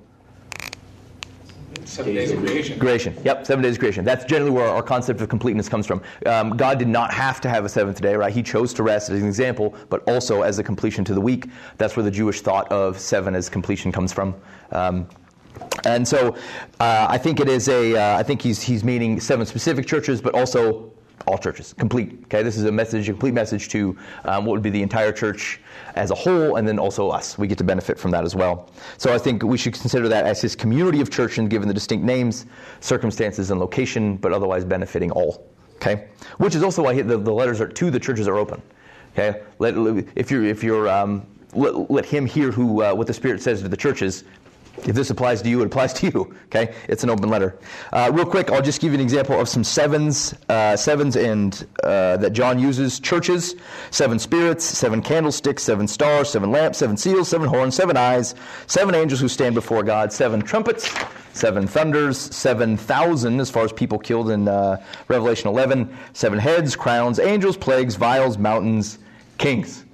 Seven days of creation. Creation. Yep, seven days of creation. That's generally where our concept of completeness comes from. Um, God did not have to have a seventh day, right? He chose to rest as an example, but also as a completion to the week. That's where the Jewish thought of seven as completion comes from. Um, and so uh, I think it is a. Uh, I think he's, he's meaning seven specific churches, but also all churches, complete. Okay, this is a message, a complete message to um, what would be the entire church as a whole, and then also us. We get to benefit from that as well. So I think we should consider that as his community of church, and given the distinct names, circumstances, and location, but otherwise benefiting all. Okay, which is also why the, the letters are to the churches are open. Okay, let, if you're if you're um, let, let, him hear who uh, what the Spirit says to the churches. If this applies to you, it applies to you. Okay, it's an open letter. Uh, real quick, I'll just give you an example of some sevens, uh, sevens, and uh, that John uses: churches, seven spirits, seven candlesticks, seven stars, seven lamps, seven seals, seven horns, seven eyes, seven angels who stand before God, seven trumpets, seven thunders, seven thousand as far as people killed in uh, Revelation 11, seven heads, crowns, angels, plagues, vials, mountains, kings.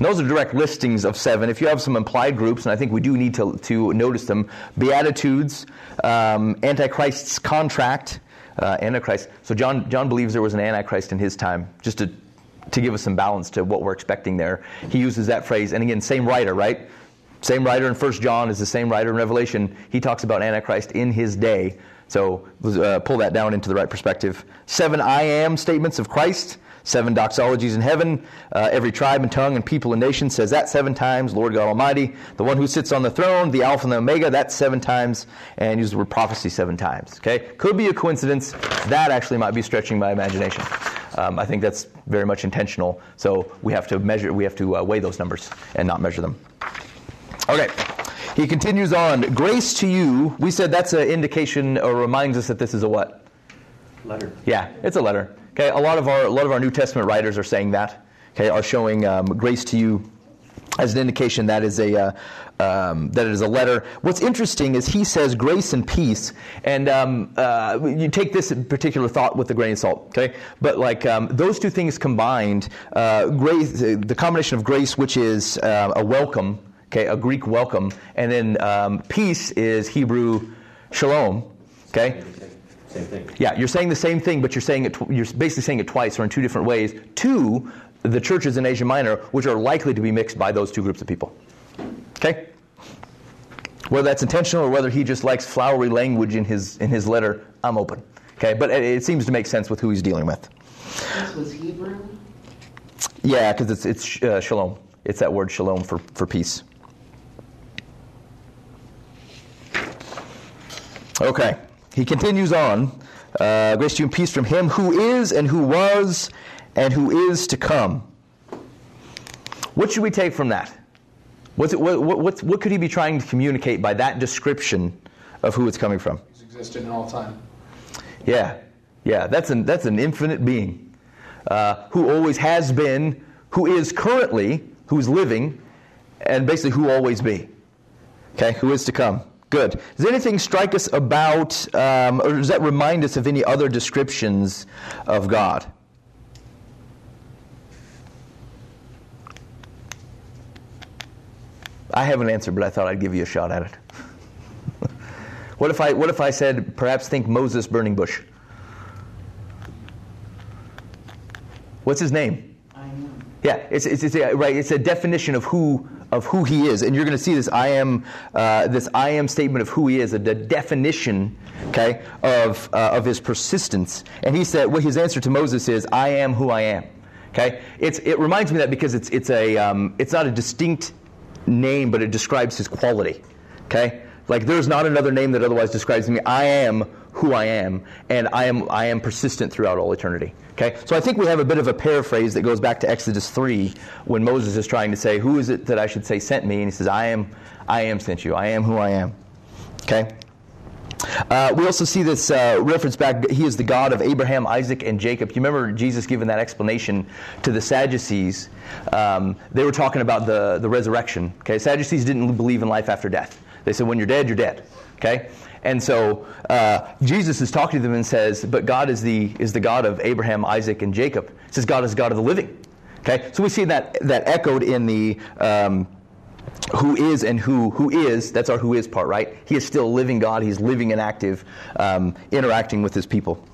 And those are direct listings of seven. If you have some implied groups, and I think we do need to, to notice them Beatitudes, um, Antichrist's contract, uh, Antichrist. So John, John believes there was an Antichrist in his time, just to, to give us some balance to what we're expecting there. He uses that phrase, and again, same writer, right? Same writer in First John is the same writer in Revelation. He talks about Antichrist in his day. So uh, pull that down into the right perspective. Seven I am statements of Christ. Seven doxologies in heaven. Uh, every tribe and tongue and people and nation says that seven times. Lord God Almighty, the one who sits on the throne, the Alpha and the Omega, that's seven times. And use the word prophecy seven times. Okay? Could be a coincidence. That actually might be stretching my imagination. Um, I think that's very much intentional. So we have to measure, we have to uh, weigh those numbers and not measure them. Okay. He continues on. Grace to you. We said that's an indication or reminds us that this is a what? Letter. Yeah, it's a letter. Okay, a lot of our a lot of our New Testament writers are saying that. Okay, are showing um, grace to you as an indication that is a uh, um, that it is a letter. What's interesting is he says grace and peace, and um, uh, you take this particular thought with a grain of salt. Okay, but like um, those two things combined, uh, grace, the combination of grace, which is uh, a welcome, okay, a Greek welcome, and then um, peace is Hebrew shalom. Okay, Same thing. yeah, you're saying the same thing, but you're saying it. Tw- you're basically saying it twice, or in two different ways, to the churches in Asia Minor, which are likely to be mixed by those two groups of people. Okay. Whether that's intentional or whether he just likes flowery language in his in his letter, I'm open. Okay, but it, it seems to make sense with who he's dealing with. This was Hebrew? Yeah, because it's it's uh, shalom. It's that word shalom for for peace. Okay, he continues on. Uh, grace to you and peace from him who is and who was and who is to come. What should we take from that? What's it, what, what, what could he be trying to communicate by that description of who it's coming from? He's existed in all time. Yeah, yeah, that's an, that's an infinite being uh, who always has been, who is currently, who's living, and basically who always be. Okay, who is to come. Good. Does anything strike us about, um, or does that remind us of any other descriptions of God? I have an answer, but I thought I'd give you a shot at it. what if I what if I said perhaps think Moses burning bush? What's his name? Yeah, it's, it's, it's a, right. It's a definition of who of who he is, and you're going to see this I am uh, this I am statement of who he is, a de- definition, okay, of uh, of his persistence. And he said, well, his answer to Moses is, "I am who I am." Okay, it's it reminds me of that because it's it's a um, it's not a distinct name, but it describes his quality. Okay, like there's not another name that otherwise describes me. I am who I am, and I am I am persistent throughout all eternity. Okay, so I think we have a bit of a paraphrase that goes back to Exodus three, when Moses is trying to say, "Who is it that I should say sent me?" And he says, "I am, I am sent you. I am who I am." Okay. Uh, we also see this uh, reference back. He is the God of Abraham, Isaac, and Jacob. You remember Jesus giving that explanation to the Sadducees? Um, they were talking about the, the resurrection. Okay, Sadducees didn't believe in life after death. They said, when you're dead, you're dead. Okay, and so uh, Jesus is talking to them and says, "But God is the is the God of Abraham, Isaac, and Jacob." He says, "God is God of the living." Okay, so we see that that echoed in the. Um, who is and who who is that's our who is part right he is still living god he's living and active um, interacting with his people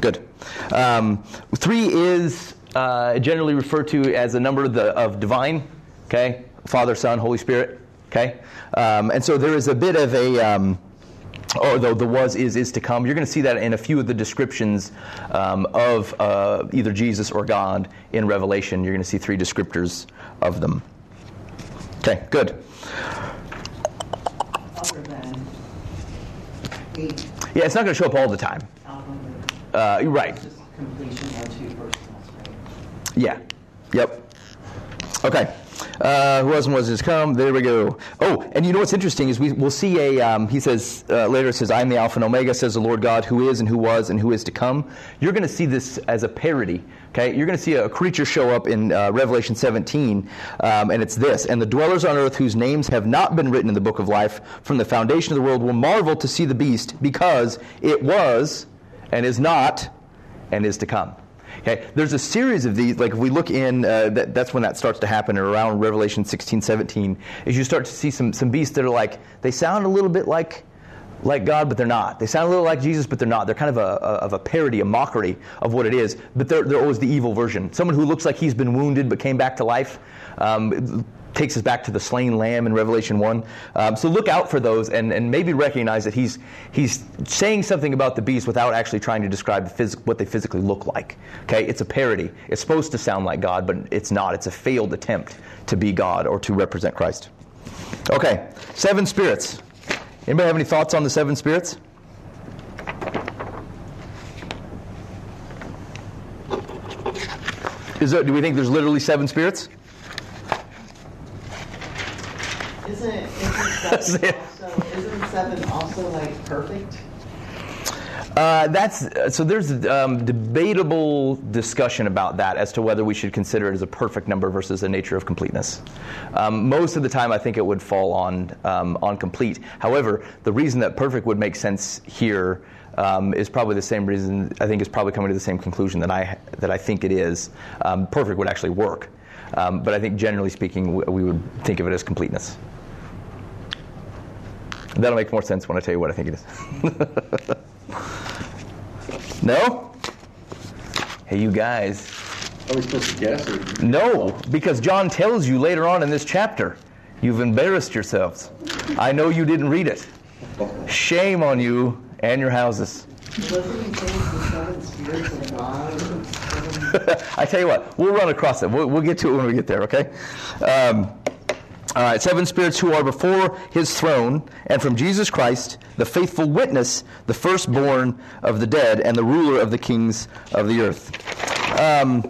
good um, three is uh, generally referred to as a number of, the, of divine okay father son holy spirit okay um, and so there is a bit of a um, or though the was is is to come you're going to see that in a few of the descriptions um, of uh, either jesus or god in revelation you're going to see three descriptors of them Okay, good. Other than eight Yeah, it's not going to show up all the time. Uh, you're right. just completion or two personals, right? Yeah. Yep. Okay. Uh, who else was his come? There we go. Oh, and you know what's interesting is we we'll see a. Um, he says uh, later. Says, "I am the Alpha and Omega," says the Lord God, who is and who was and who is to come. You're going to see this as a parody. Okay, you're going to see a creature show up in uh, Revelation 17, um, and it's this: "And the dwellers on earth whose names have not been written in the book of life from the foundation of the world will marvel to see the beast, because it was, and is not, and is to come." Okay, there's a series of these. Like if we look in, uh, that, that's when that starts to happen around Revelation 16, 17. Is you start to see some some beasts that are like they sound a little bit like like God, but they're not. They sound a little like Jesus, but they're not. They're kind of a, a of a parody, a mockery of what it is. But they're they're always the evil version. Someone who looks like he's been wounded but came back to life. Um, takes us back to the slain lamb in Revelation 1. Um, so look out for those and, and maybe recognize that he's, he's saying something about the beast without actually trying to describe the phys- what they physically look like. Okay, it's a parody. It's supposed to sound like God, but it's not. It's a failed attempt to be God or to represent Christ. Okay, seven spirits. Anybody have any thoughts on the seven spirits? Is there, do we think there's literally seven spirits? Isn't, isn't seven also, isn't seven also like perfect? Uh, that's so. There's um, debatable discussion about that as to whether we should consider it as a perfect number versus a nature of completeness. Um, most of the time, I think it would fall on um, on complete. However, the reason that perfect would make sense here um, is probably the same reason. I think is probably coming to the same conclusion that I that I think it is. Um, perfect would actually work, um, but I think generally speaking, we, we would think of it as completeness. That'll make more sense when I tell you what I think it is. No? Hey, you guys. Are we supposed to guess? Or? No, because John tells you later on in this chapter, you've embarrassed yourselves. I know you didn't read it. Shame on you and your houses. Wasn't he saying the seven spirits of God? I tell you what, we'll run across it. We'll, we'll get to it when we get there, okay? Um, right, seven spirits who are before his throne, and from Jesus Christ, the faithful witness, the firstborn of the dead, and the ruler of the kings of the earth. Um,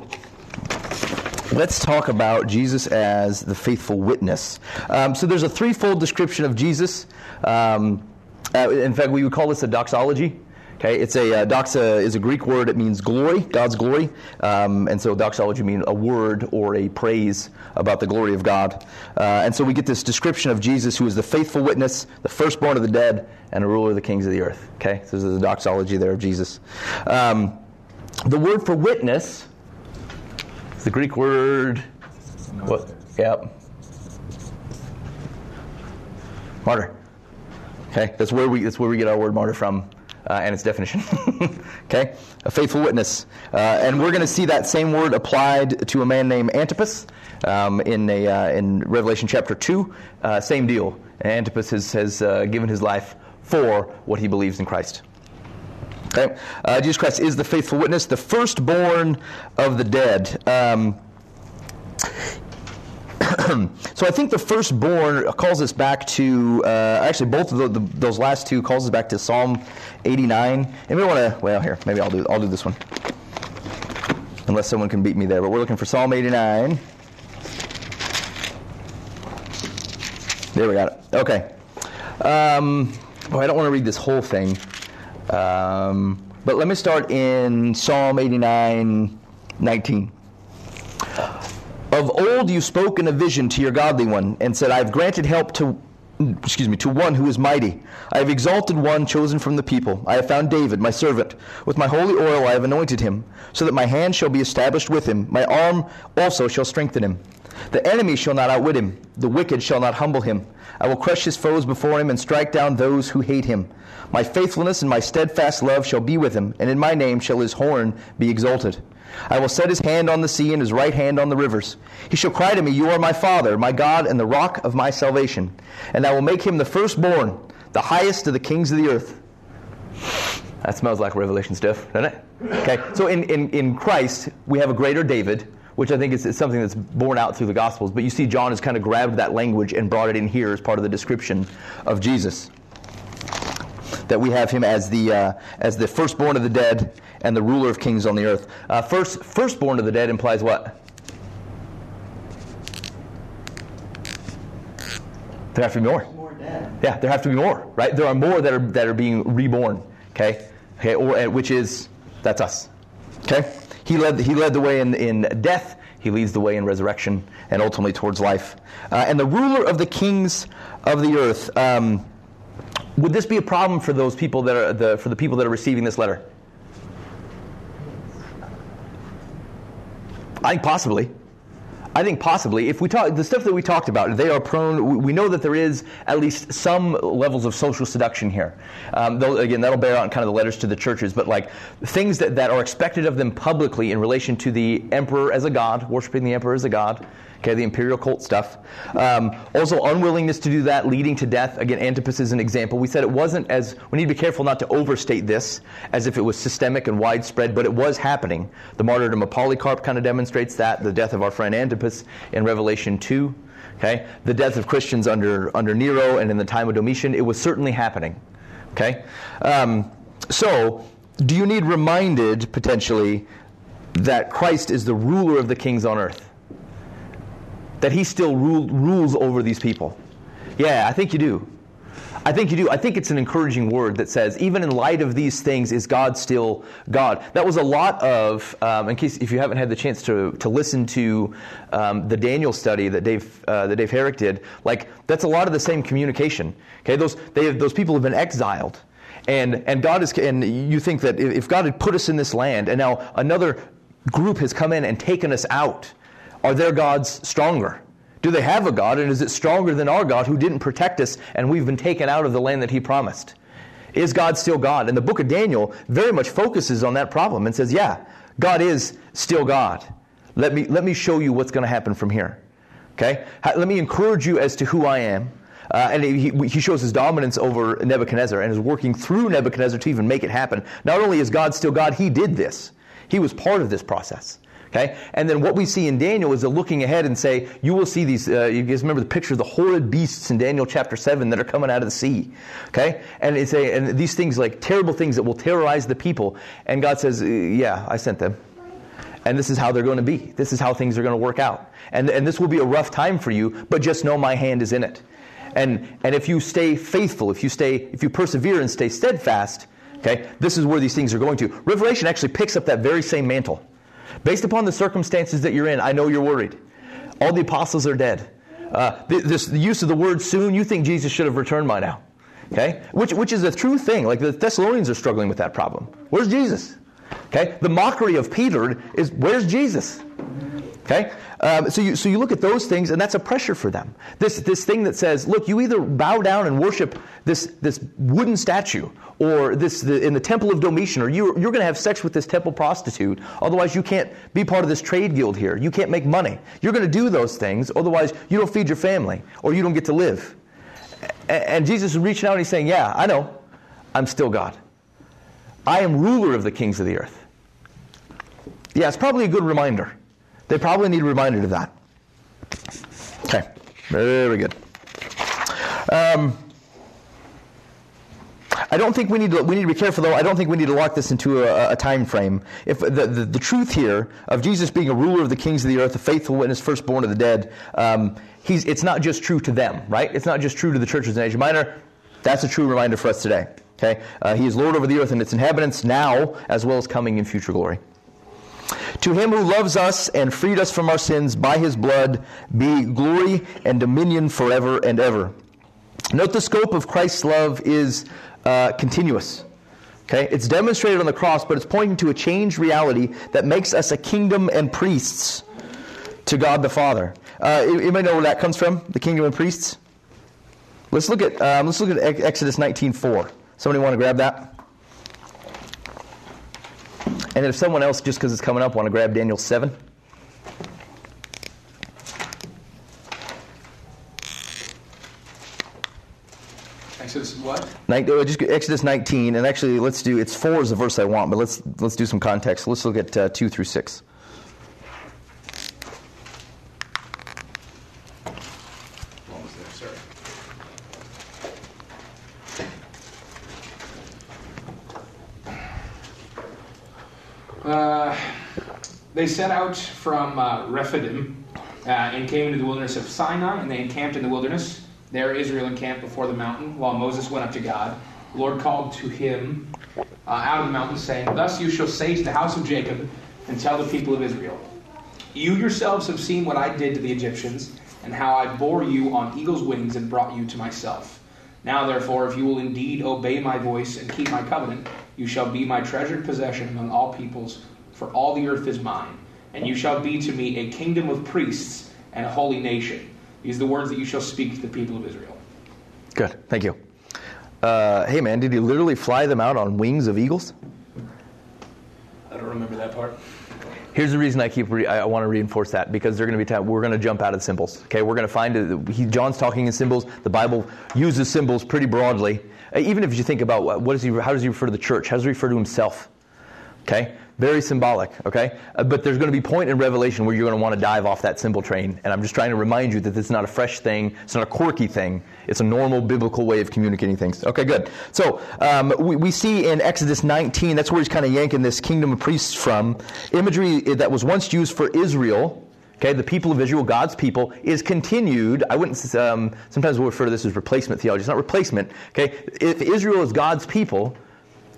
let's talk about Jesus as the faithful witness. Um, so there's a threefold description of Jesus. Um, uh, in fact, we would call this a doxology. Okay, it's a uh, doxa is a Greek word. It means glory, God's glory, um, and so doxology means a word or a praise about the glory of God. Uh, and so we get this description of Jesus, who is the faithful witness, the firstborn of the dead, and a ruler of the kings of the earth. Okay, so is a doxology there of Jesus. Um, the word for witness, the Greek word. What? Yep. Martyr. Okay, that's where we that's where we get our word martyr from uh, and its definition. okay? A faithful witness. Uh, and we're going to see that same word applied to a man named Antipas um, in, a, uh, in Revelation chapter 2. Uh, same deal. Antipas has, has uh, given his life for what he believes in Christ. Okay? Uh, Jesus Christ is the faithful witness, the firstborn of the dead. Um, so I think the firstborn calls us back to uh, actually both of the, the, those last two calls us back to Psalm 89. And we want to well here maybe I'll do I'll do this one unless someone can beat me there. But we're looking for Psalm 89. There we got it. Okay. Um, I don't want to read this whole thing, um, but let me start in Psalm 89, 19. Of old you spoke in a vision to your godly one, and said, I have granted help to excuse me, to one who is mighty. I have exalted one chosen from the people. I have found David, my servant. With my holy oil I have anointed him, so that my hand shall be established with him. My arm also shall strengthen him. The enemy shall not outwit him. The wicked shall not humble him. I will crush his foes before him and strike down those who hate him. My faithfulness and my steadfast love shall be with him, and in my name shall his horn be exalted. I will set his hand on the sea and his right hand on the rivers. He shall cry to me, You are my Father, my God, and the rock of my salvation. And I will make him the firstborn, the highest of the kings of the earth. That smells like Revelation stuff, doesn't it? Okay, so in, in, in Christ, we have a greater David, which I think is, is something that's borne out through the Gospels. But you see, John has kind of grabbed that language and brought it in here as part of the description of Jesus. That we have him as the, uh, as the firstborn of the dead and the ruler of kings on the earth. Uh, first, firstborn of the dead implies what? There have to be more. More dead. Yeah, there have to be more, right? There are more that are that are being reborn. Okay, okay, or uh, which is that's us. Okay, he led he led the way in in death. He leads the way in resurrection and ultimately towards life. Uh, and the ruler of the kings of the earth. Um, would this be a problem for those people that are the for the people that are receiving this letter? I think possibly. I think possibly, if we talk the stuff that we talked about, they are prone. We know that there is at least some levels of social seduction here. Um, again, that'll bear out in kind of the letters to the churches, but like things that, that are expected of them publicly in relation to the emperor as a god, worshiping the emperor as a god. Okay, the imperial cult stuff. Um, also, unwillingness to do that, leading to death. Again, Antipas is an example. We said it wasn't as, we need to be careful not to overstate this as if it was systemic and widespread, but it was happening. The martyrdom of Polycarp kind of demonstrates that, the death of our friend Antipas in Revelation 2. Okay, the death of Christians under, under Nero and in the time of Domitian, it was certainly happening. Okay, um, so do you need reminded potentially that Christ is the ruler of the kings on earth? That he still rule, rules over these people? Yeah, I think you do. I think you do. I think it's an encouraging word that says, even in light of these things, is God still God? That was a lot of, um, in case if you haven't had the chance to, to listen to um, the Daniel study that Dave uh, that Dave Herrick did, like that's a lot of the same communication. Okay, those they have, those people have been exiled, and and God is and you think that if God had put us in this land, and now another group has come in and taken us out are their gods stronger? Do they have a God, and is it stronger than our God who didn't protect us and we've been taken out of the land that He promised? Is God still God? And the book of Daniel very much focuses on that problem and says, yeah, God is still God. Let me, let me show you what's going to happen from here. Okay? Let me encourage you as to who I am. Uh, and he, he shows his dominance over Nebuchadnezzar and is working through Nebuchadnezzar to even make it happen. Not only is God still God, he did this. He was part of this process. Okay? And then what we see in Daniel is looking ahead and say, you will see these, uh, you guys remember the picture of the horrid beasts in Daniel chapter 7 that are coming out of the sea. Okay? And it's a, and these things, like terrible things that will terrorize the people. And God says, uh, yeah, I sent them. And this is how they're going to be. This is how things are going to work out. And, and this will be a rough time for you, but just know my hand is in it. And, and if you stay faithful, if you stay, if you persevere and stay steadfast, okay, this is where these things are going to. Revelation actually picks up that very same mantle. Based upon the circumstances that you're in, I know you're worried. All the apostles are dead. Uh, this, the use of the word soon, you think Jesus should have returned by now. Okay? Which, which is a true thing. Like the Thessalonians are struggling with that problem. Where's Jesus? Okay? The mockery of Peter is, where's Jesus? Okay? Um, so, you, so you look at those things, and that's a pressure for them. This, this thing that says, look, you either bow down and worship this, this wooden statue, or this the, in the temple of Domitian, or you, you're going to have sex with this temple prostitute. Otherwise, you can't be part of this trade guild here. You can't make money. You're going to do those things. Otherwise, you don't feed your family, or you don't get to live. And, and Jesus is reaching out and he's saying, Yeah, I know. I'm still God. I am ruler of the kings of the earth. Yeah, it's probably a good reminder. They probably need a reminder of that. Okay, very good. Um, I don't think we need to we need to be careful though. I don't think we need to lock this into a, a time frame. If the, the, the truth here of Jesus being a ruler of the kings of the earth, a faithful witness, firstborn of the dead, um, he's it's not just true to them, right? It's not just true to the churches in Asia Minor. That's a true reminder for us today. Okay, uh, he is Lord over the earth and its inhabitants now, as well as coming in future glory. To him who loves us and freed us from our sins by his blood be glory and dominion forever and ever. Note the scope of Christ's love is uh, continuous. Okay? It's demonstrated on the cross, but it's pointing to a changed reality that makes us a kingdom and priests to God the Father. Uh, you, may know where that comes from, the kingdom and priests. Let's look at um, let's look at Exodus 19:4. Somebody want to grab that? And if someone else, just because it's coming up, want to grab Daniel 7. Exodus what? Uh, just Exodus 19, and actually, let's do it's four is the verse I want, but let's let's do some context. Let's look at uh, two through six. Uh, they set out from uh, Rephidim uh, and came into the wilderness of Sinai, and they encamped in the wilderness. There Israel encamped before the mountain, while Moses went up to God. The Lord called to him uh, out of the mountain, saying, Thus you shall say to the house of Jacob, and tell the people of Israel, You yourselves have seen what I did to the Egyptians, and how I bore you on eagle's wings and brought you to myself. Now, therefore, if you will indeed obey my voice and keep my covenant, you shall be my treasured possession among all peoples, for all the earth is mine. And you shall be to me a kingdom of priests and a holy nation. These are the words that you shall speak to the people of Israel. Good. Thank you. Uh, hey, man, did he literally fly them out on wings of eagles? I don't remember that part. Here's the reason I keep re- I want to reinforce that because they're going to be ta- we're going to jump out of symbols. Okay, we're going to find it. He, John's talking in symbols. The Bible uses symbols pretty broadly. Uh, even if you think about what, what does he how does he refer to the church? How does he refer to himself? Okay, very symbolic. Okay, uh, but there's going to be point in Revelation where you're going to want to dive off that symbol train. And I'm just trying to remind you that this is not a fresh thing. It's not a quirky thing. It's a normal biblical way of communicating things. Okay, good. So um, we, we see in Exodus 19, that's where he's kind of yanking this kingdom of priests from. Imagery that was once used for Israel, okay, the people of Israel, God's people, is continued. I wouldn't, um, sometimes we'll refer to this as replacement theology. It's not replacement, okay? If Israel is God's people,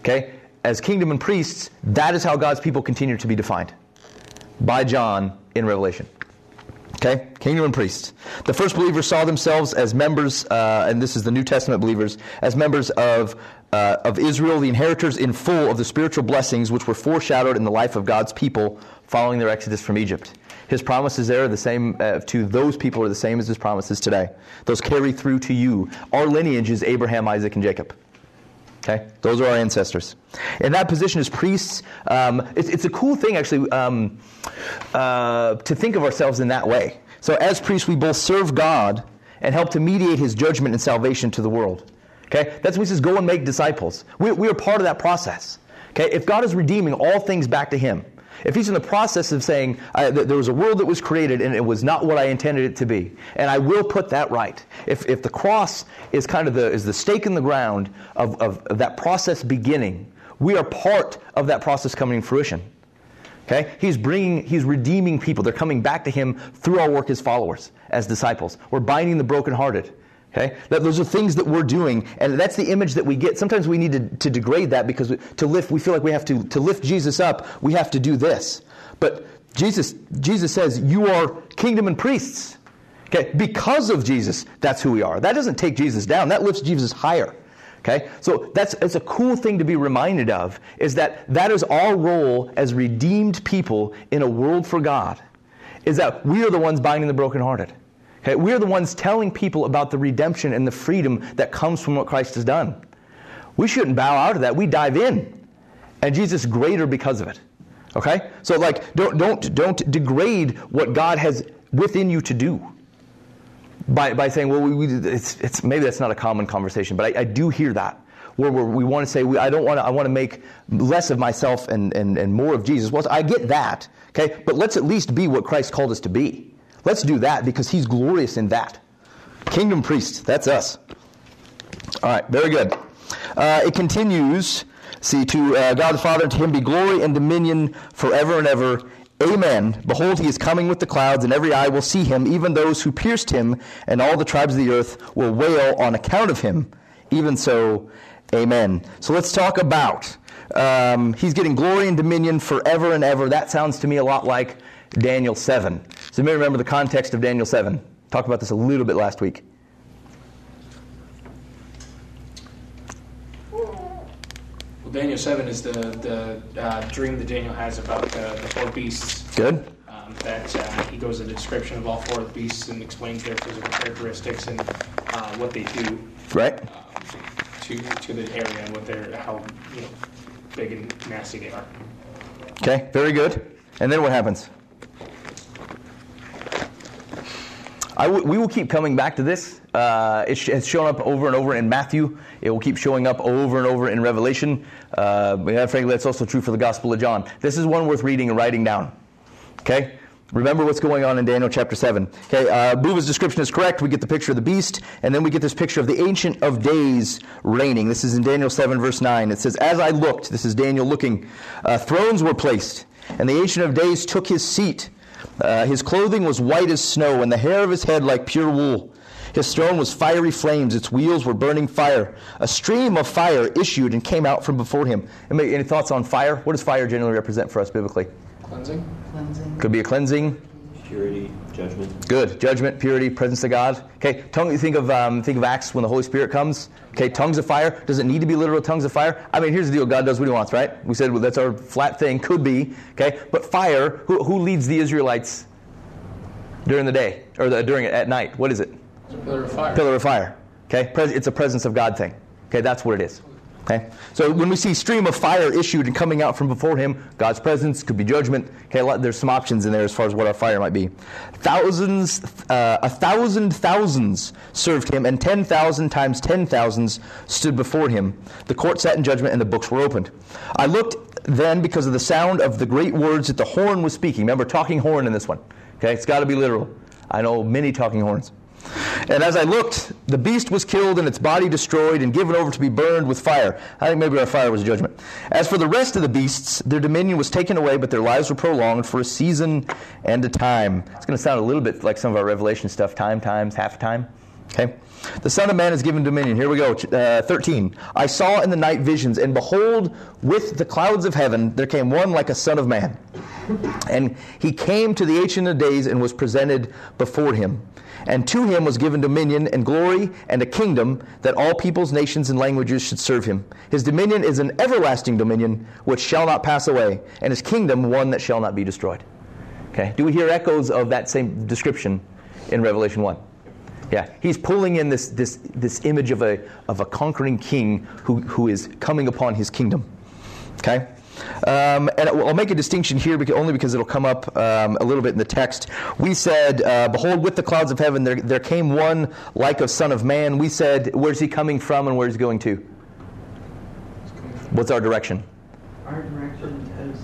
okay, as kingdom and priests, that is how God's people continue to be defined by John in Revelation. Okay, kingdom and priests. The first believers saw themselves as members, uh, and this is the New Testament believers, as members of uh, of Israel, the inheritors in full of the spiritual blessings which were foreshadowed in the life of God's people following their exodus from Egypt. His promises there are the same uh, to those people are the same as his promises today. Those carry through to you. Our lineage is Abraham, Isaac, and Jacob. Okay, those are our ancestors. In that position as priests, um, it's, it's, a cool thing actually um, uh, to think of ourselves in that way. So as priests, we both serve God and help to mediate His judgment and salvation to the world. Okay, that's what He says. Go and make disciples. We, we are part of that process. Okay, if God is redeeming all things back to Him, if he's in the process of saying, there was a world that was created and it was not what I intended it to be, and I will put that right. If, if the cross is kind of the, is the stake in the ground of, of, of that process beginning, we are part of that process coming to fruition. Okay? He's bringing, he's redeeming people. They're coming back to him through our work as followers, as disciples. We're binding the brokenhearted. Okay? That, those are things that we're doing, and that's the image that we get. Sometimes we need to, to degrade that because to lift, we feel like we have to, to lift Jesus up, we have to do this. But Jesus, Jesus says, You are kingdom and priests. Okay? Because of Jesus, that's who we are. That doesn't take Jesus down, that lifts Jesus higher. Okay? So that's it's a cool thing to be reminded of, is that that is our role as redeemed people in a world for God. Is that we are the ones binding the brokenhearted. Okay, we're the ones telling people about the redemption and the freedom that comes from what Christ has done. We shouldn't bow out of that. We dive in. And Jesus is greater because of it. Okay? So like don't don't don't degrade what God has within you to do. By, by saying, well, we, we, it's, it's, maybe that's not a common conversation, but I, I do hear that where we want to say, we, I don't want to, I want to make less of myself and, and, and more of Jesus. Well, I get that, okay? But let's at least be what Christ called us to be. Let's do that because he's glorious in that. Kingdom priest, that's us. All right, very good. Uh, it continues. See, to uh, God the Father, to him be glory and dominion forever and ever. Amen. Behold, he is coming with the clouds, and every eye will see him, even those who pierced him, and all the tribes of the earth will wail on account of him. Even so, amen. So let's talk about um, he's getting glory and dominion forever and ever. That sounds to me a lot like Daniel 7. So you may remember the context of Daniel 7. Talked about this a little bit last week. Well, Daniel 7 is the, the uh, dream that Daniel has about the, the four beasts. Good. Um, that uh, he goes into description of all four of the beasts and explains their physical characteristics and uh, what they do. Right. Um, to, to the area and what they're, how you know, big and nasty they are. Okay, very good. And then what happens? We will keep coming back to this. Uh, it has shown up over and over in Matthew. It will keep showing up over and over in Revelation. Uh, frankly, that's also true for the Gospel of John. This is one worth reading and writing down. Okay? Remember what's going on in Daniel chapter 7. Okay, uh, Buva's description is correct. We get the picture of the beast, and then we get this picture of the Ancient of Days reigning. This is in Daniel 7, verse 9. It says, As I looked, this is Daniel looking, uh, thrones were placed, and the Ancient of Days took his seat. Uh, his clothing was white as snow, and the hair of his head like pure wool. His throne was fiery flames, its wheels were burning fire. A stream of fire issued and came out from before him. Any, any thoughts on fire? What does fire generally represent for us biblically? Cleansing? Cleansing. Could be a cleansing. Purity, judgment. Good. Judgment, purity, presence of God. Okay. Tongue. You think of um, think of Acts when the Holy Spirit comes. Okay. Tongues of fire. Does it need to be literal tongues of fire? I mean, here's the deal. God does what He wants, right? We said well, that's our flat thing. Could be. Okay. But fire. Who, who leads the Israelites during the day or the, during at night? What is it? It's a pillar of fire. Pillar of fire. Okay. Pres- It's a presence of God thing. Okay. That's what it is. Okay. So when we see stream of fire issued and coming out from before Him, God's presence could be judgment. Okay. There's some options in there as far as what our fire might be. Thousands, uh, a thousand thousands served Him, and ten thousand times ten thousands stood before Him. The court sat in judgment, and the books were opened. I looked then because of the sound of the great words that the horn was speaking. Remember, talking horn in this one. Okay. It's got to be literal. I know many talking horns. And as I looked, the beast was killed and its body destroyed and given over to be burned with fire. I think maybe our fire was judgment. As for the rest of the beasts, their dominion was taken away, but their lives were prolonged for a season and a time. It's going to sound a little bit like some of our Revelation stuff time, times, half time. Okay? The Son of Man is given dominion. Here we go. Uh, 13. I saw in the night visions, and behold, with the clouds of heaven there came one like a Son of Man. And he came to the Ancient of Days and was presented before him. And to him was given dominion and glory and a kingdom that all peoples, nations, and languages should serve him. His dominion is an everlasting dominion which shall not pass away, and his kingdom one that shall not be destroyed. Okay? Do we hear echoes of that same description in Revelation 1? Yeah, he's pulling in this, this, this image of a, of a conquering king who, who is coming upon his kingdom. Okay? Um, and I'll make a distinction here because, only because it'll come up um, a little bit in the text. We said, uh, Behold, with the clouds of heaven there, there came one like a Son of Man. We said, Where's he coming from and where's he going to? What's our direction? Our direction is,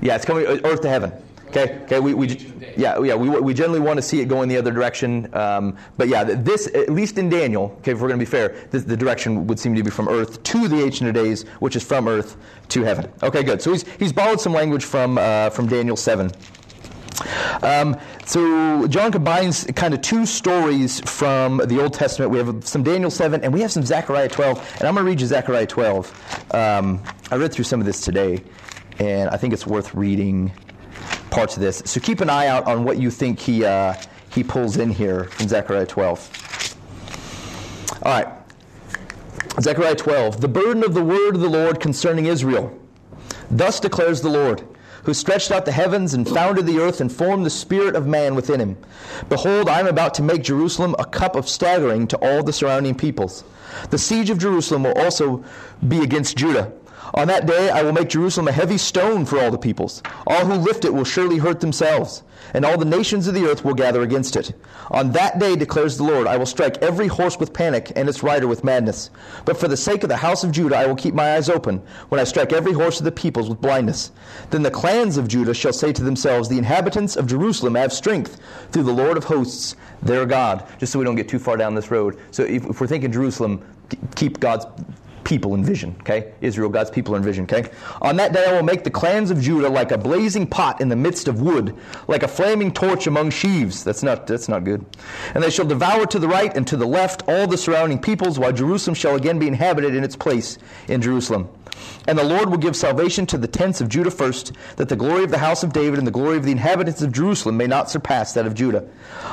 Yeah, it's coming uh, earth to heaven. Okay, okay. We, we yeah yeah we, we generally want to see it going the other direction. Um, but yeah, this at least in Daniel. Okay, if we're going to be fair, this, the direction would seem to be from earth to the ancient of days, which is from earth to heaven. Okay, good. So he's he's borrowed some language from uh, from Daniel seven. Um, so John combines kind of two stories from the Old Testament. We have some Daniel 7 and we have some Zechariah 12. And I'm going to read you Zechariah 12. Um, I read through some of this today, and I think it's worth reading parts of this. So keep an eye out on what you think he, uh, he pulls in here from Zechariah 12. All right. Zechariah 12. The burden of the word of the Lord concerning Israel. Thus declares the Lord who stretched out the heavens and founded the earth and formed the spirit of man within him. Behold, I am about to make Jerusalem a cup of staggering to all the surrounding peoples. The siege of Jerusalem will also be against Judah. On that day I will make Jerusalem a heavy stone for all the peoples. All who lift it will surely hurt themselves, and all the nations of the earth will gather against it. On that day, declares the Lord, I will strike every horse with panic and its rider with madness. But for the sake of the house of Judah, I will keep my eyes open when I strike every horse of the peoples with blindness. Then the clans of Judah shall say to themselves, The inhabitants of Jerusalem have strength through the Lord of hosts, their God. Just so we don't get too far down this road. So if, if we're thinking Jerusalem, keep God's people in vision, okay? Israel, God's people in vision, okay? On that day I will make the clans of Judah like a blazing pot in the midst of wood, like a flaming torch among sheaves. That's not that's not good. And they shall devour to the right and to the left all the surrounding peoples, while Jerusalem shall again be inhabited in its place in Jerusalem. And the Lord will give salvation to the tents of Judah first, that the glory of the house of David and the glory of the inhabitants of Jerusalem may not surpass that of Judah.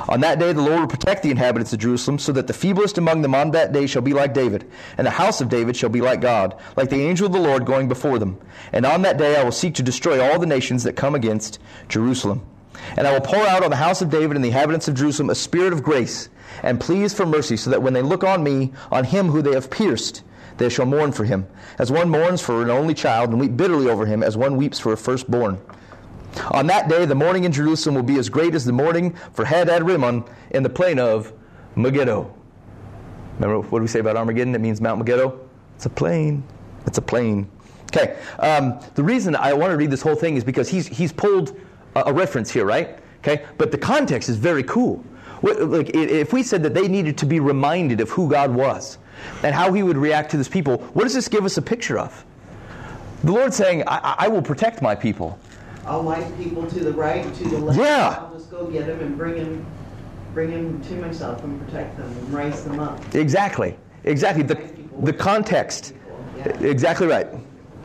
On that day the Lord will protect the inhabitants of Jerusalem, so that the feeblest among them on that day shall be like David, and the house of David shall be like God, like the angel of the Lord going before them. And on that day I will seek to destroy all the nations that come against Jerusalem. And I will pour out on the house of David and the inhabitants of Jerusalem a spirit of grace and pleas for mercy, so that when they look on me, on him who they have pierced, they shall mourn for him, as one mourns for an only child, and weep bitterly over him, as one weeps for a firstborn. On that day, the mourning in Jerusalem will be as great as the mourning for Hadad Rimmon in the plain of Megiddo. Remember what do we say about Armageddon? It means Mount Megiddo. It's a plain. It's a plain. Okay. Um, the reason I want to read this whole thing is because he's he's pulled a, a reference here, right? Okay. But the context is very cool. What, like if we said that they needed to be reminded of who God was and how He would react to this people, what does this give us a picture of? The Lord saying, I, I will protect my people. I'll light people to the right, to the left. Yeah. I'll just go get them and bring them, bring them to myself and protect them and raise them up. Exactly. Exactly. The, the context. Yeah. Exactly right.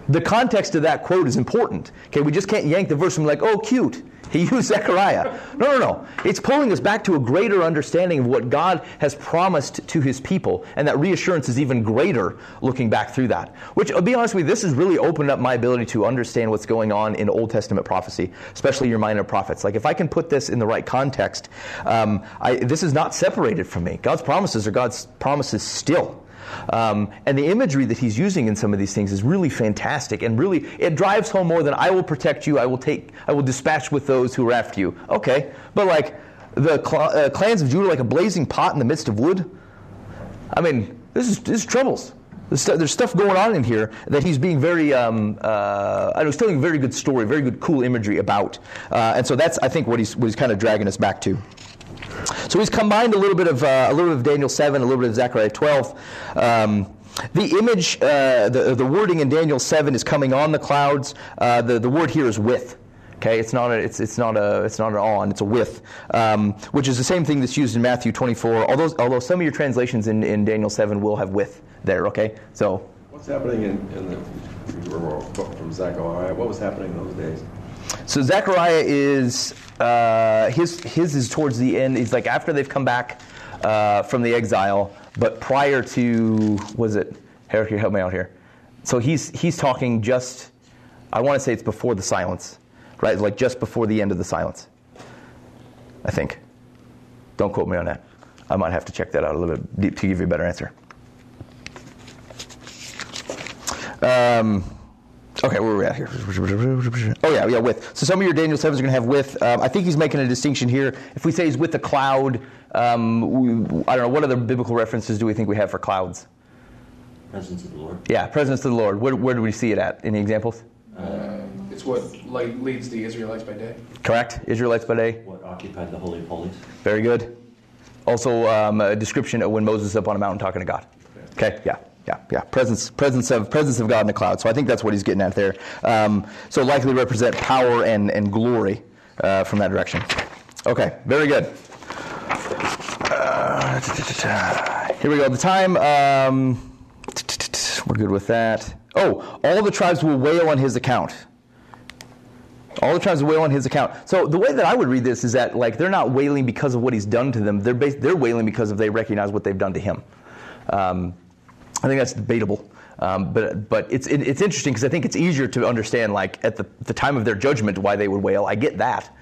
The context of that quote is important. Okay, we just can't yank the verse and be like, oh, cute. He used Zechariah. No, no, no. It's pulling us back to a greater understanding of what God has promised to his people, and that reassurance is even greater looking back through that. Which, I'll be honest with you, this has really opened up my ability to understand what's going on in Old Testament prophecy, especially your minor prophets. Like, if I can put this in the right context, um, I, this is not separated from me. God's promises are God's promises still. Um, and the imagery that he's using in some of these things is really fantastic and really it drives home more than I will protect you, I will take, I will dispatch with those who are after you. Okay, but like the cl- uh, clans of Judah, like a blazing pot in the midst of wood. I mean, this is this is troubles. There's, st- there's stuff going on in here that he's being very, um, uh, I was telling a very good story, very good, cool imagery about. Uh, and so that's, I think, what he's, what he's kind of dragging us back to. So he's combined a little bit of uh, a little bit of Daniel 7, a little bit of Zechariah 12. Um, the image, uh, the, the wording in Daniel 7 is coming on the clouds. Uh, the, the word here is with. Okay, it's not a, it's, it's not a, it's not an on, it's a with, um, which is the same thing that's used in Matthew 24. Although, although some of your translations in, in Daniel 7 will have with there. Okay, so What's happening in, in the, from Zechariah, what was happening in those days? So Zechariah is uh, his his is towards the end. He's like after they've come back uh, from the exile, but prior to was it? Eric, you help me out here. So he's he's talking just. I want to say it's before the silence, right? Like just before the end of the silence. I think. Don't quote me on that. I might have to check that out a little bit deep to give you a better answer. Um, Okay, where are we at here? Oh yeah, yeah, with. So some of your Daniel sevens are going to have with. Um, I think he's making a distinction here. If we say he's with the cloud, um, we, I don't know what other biblical references do we think we have for clouds? Presence of the Lord. Yeah, presence of the Lord. Where, where do we see it at? Any examples? Uh, it's what like, leads the Israelites by day. Correct. Israelites by day. What occupied the Holy of Holies. Very good. Also, um, a description of when Moses is up on a mountain talking to God. Okay, yeah yeah, yeah. Presence, presence of presence of God in the cloud. So I think that's what he's getting at there. Um, so likely represent power and and glory uh, from that direction. Okay, very good. Uh, here we go. The time. Um, we're good with that. Oh, all the tribes will wail on his account. All the tribes will wail on his account. So the way that I would read this is that like they're not wailing because of what he's done to them. They're based, they're wailing because of they recognize what they've done to him. Um, I think that's debatable. Um, but but it's it, it's interesting because I think it's easier to understand like at the, the time of their judgment why they would wail. I get that,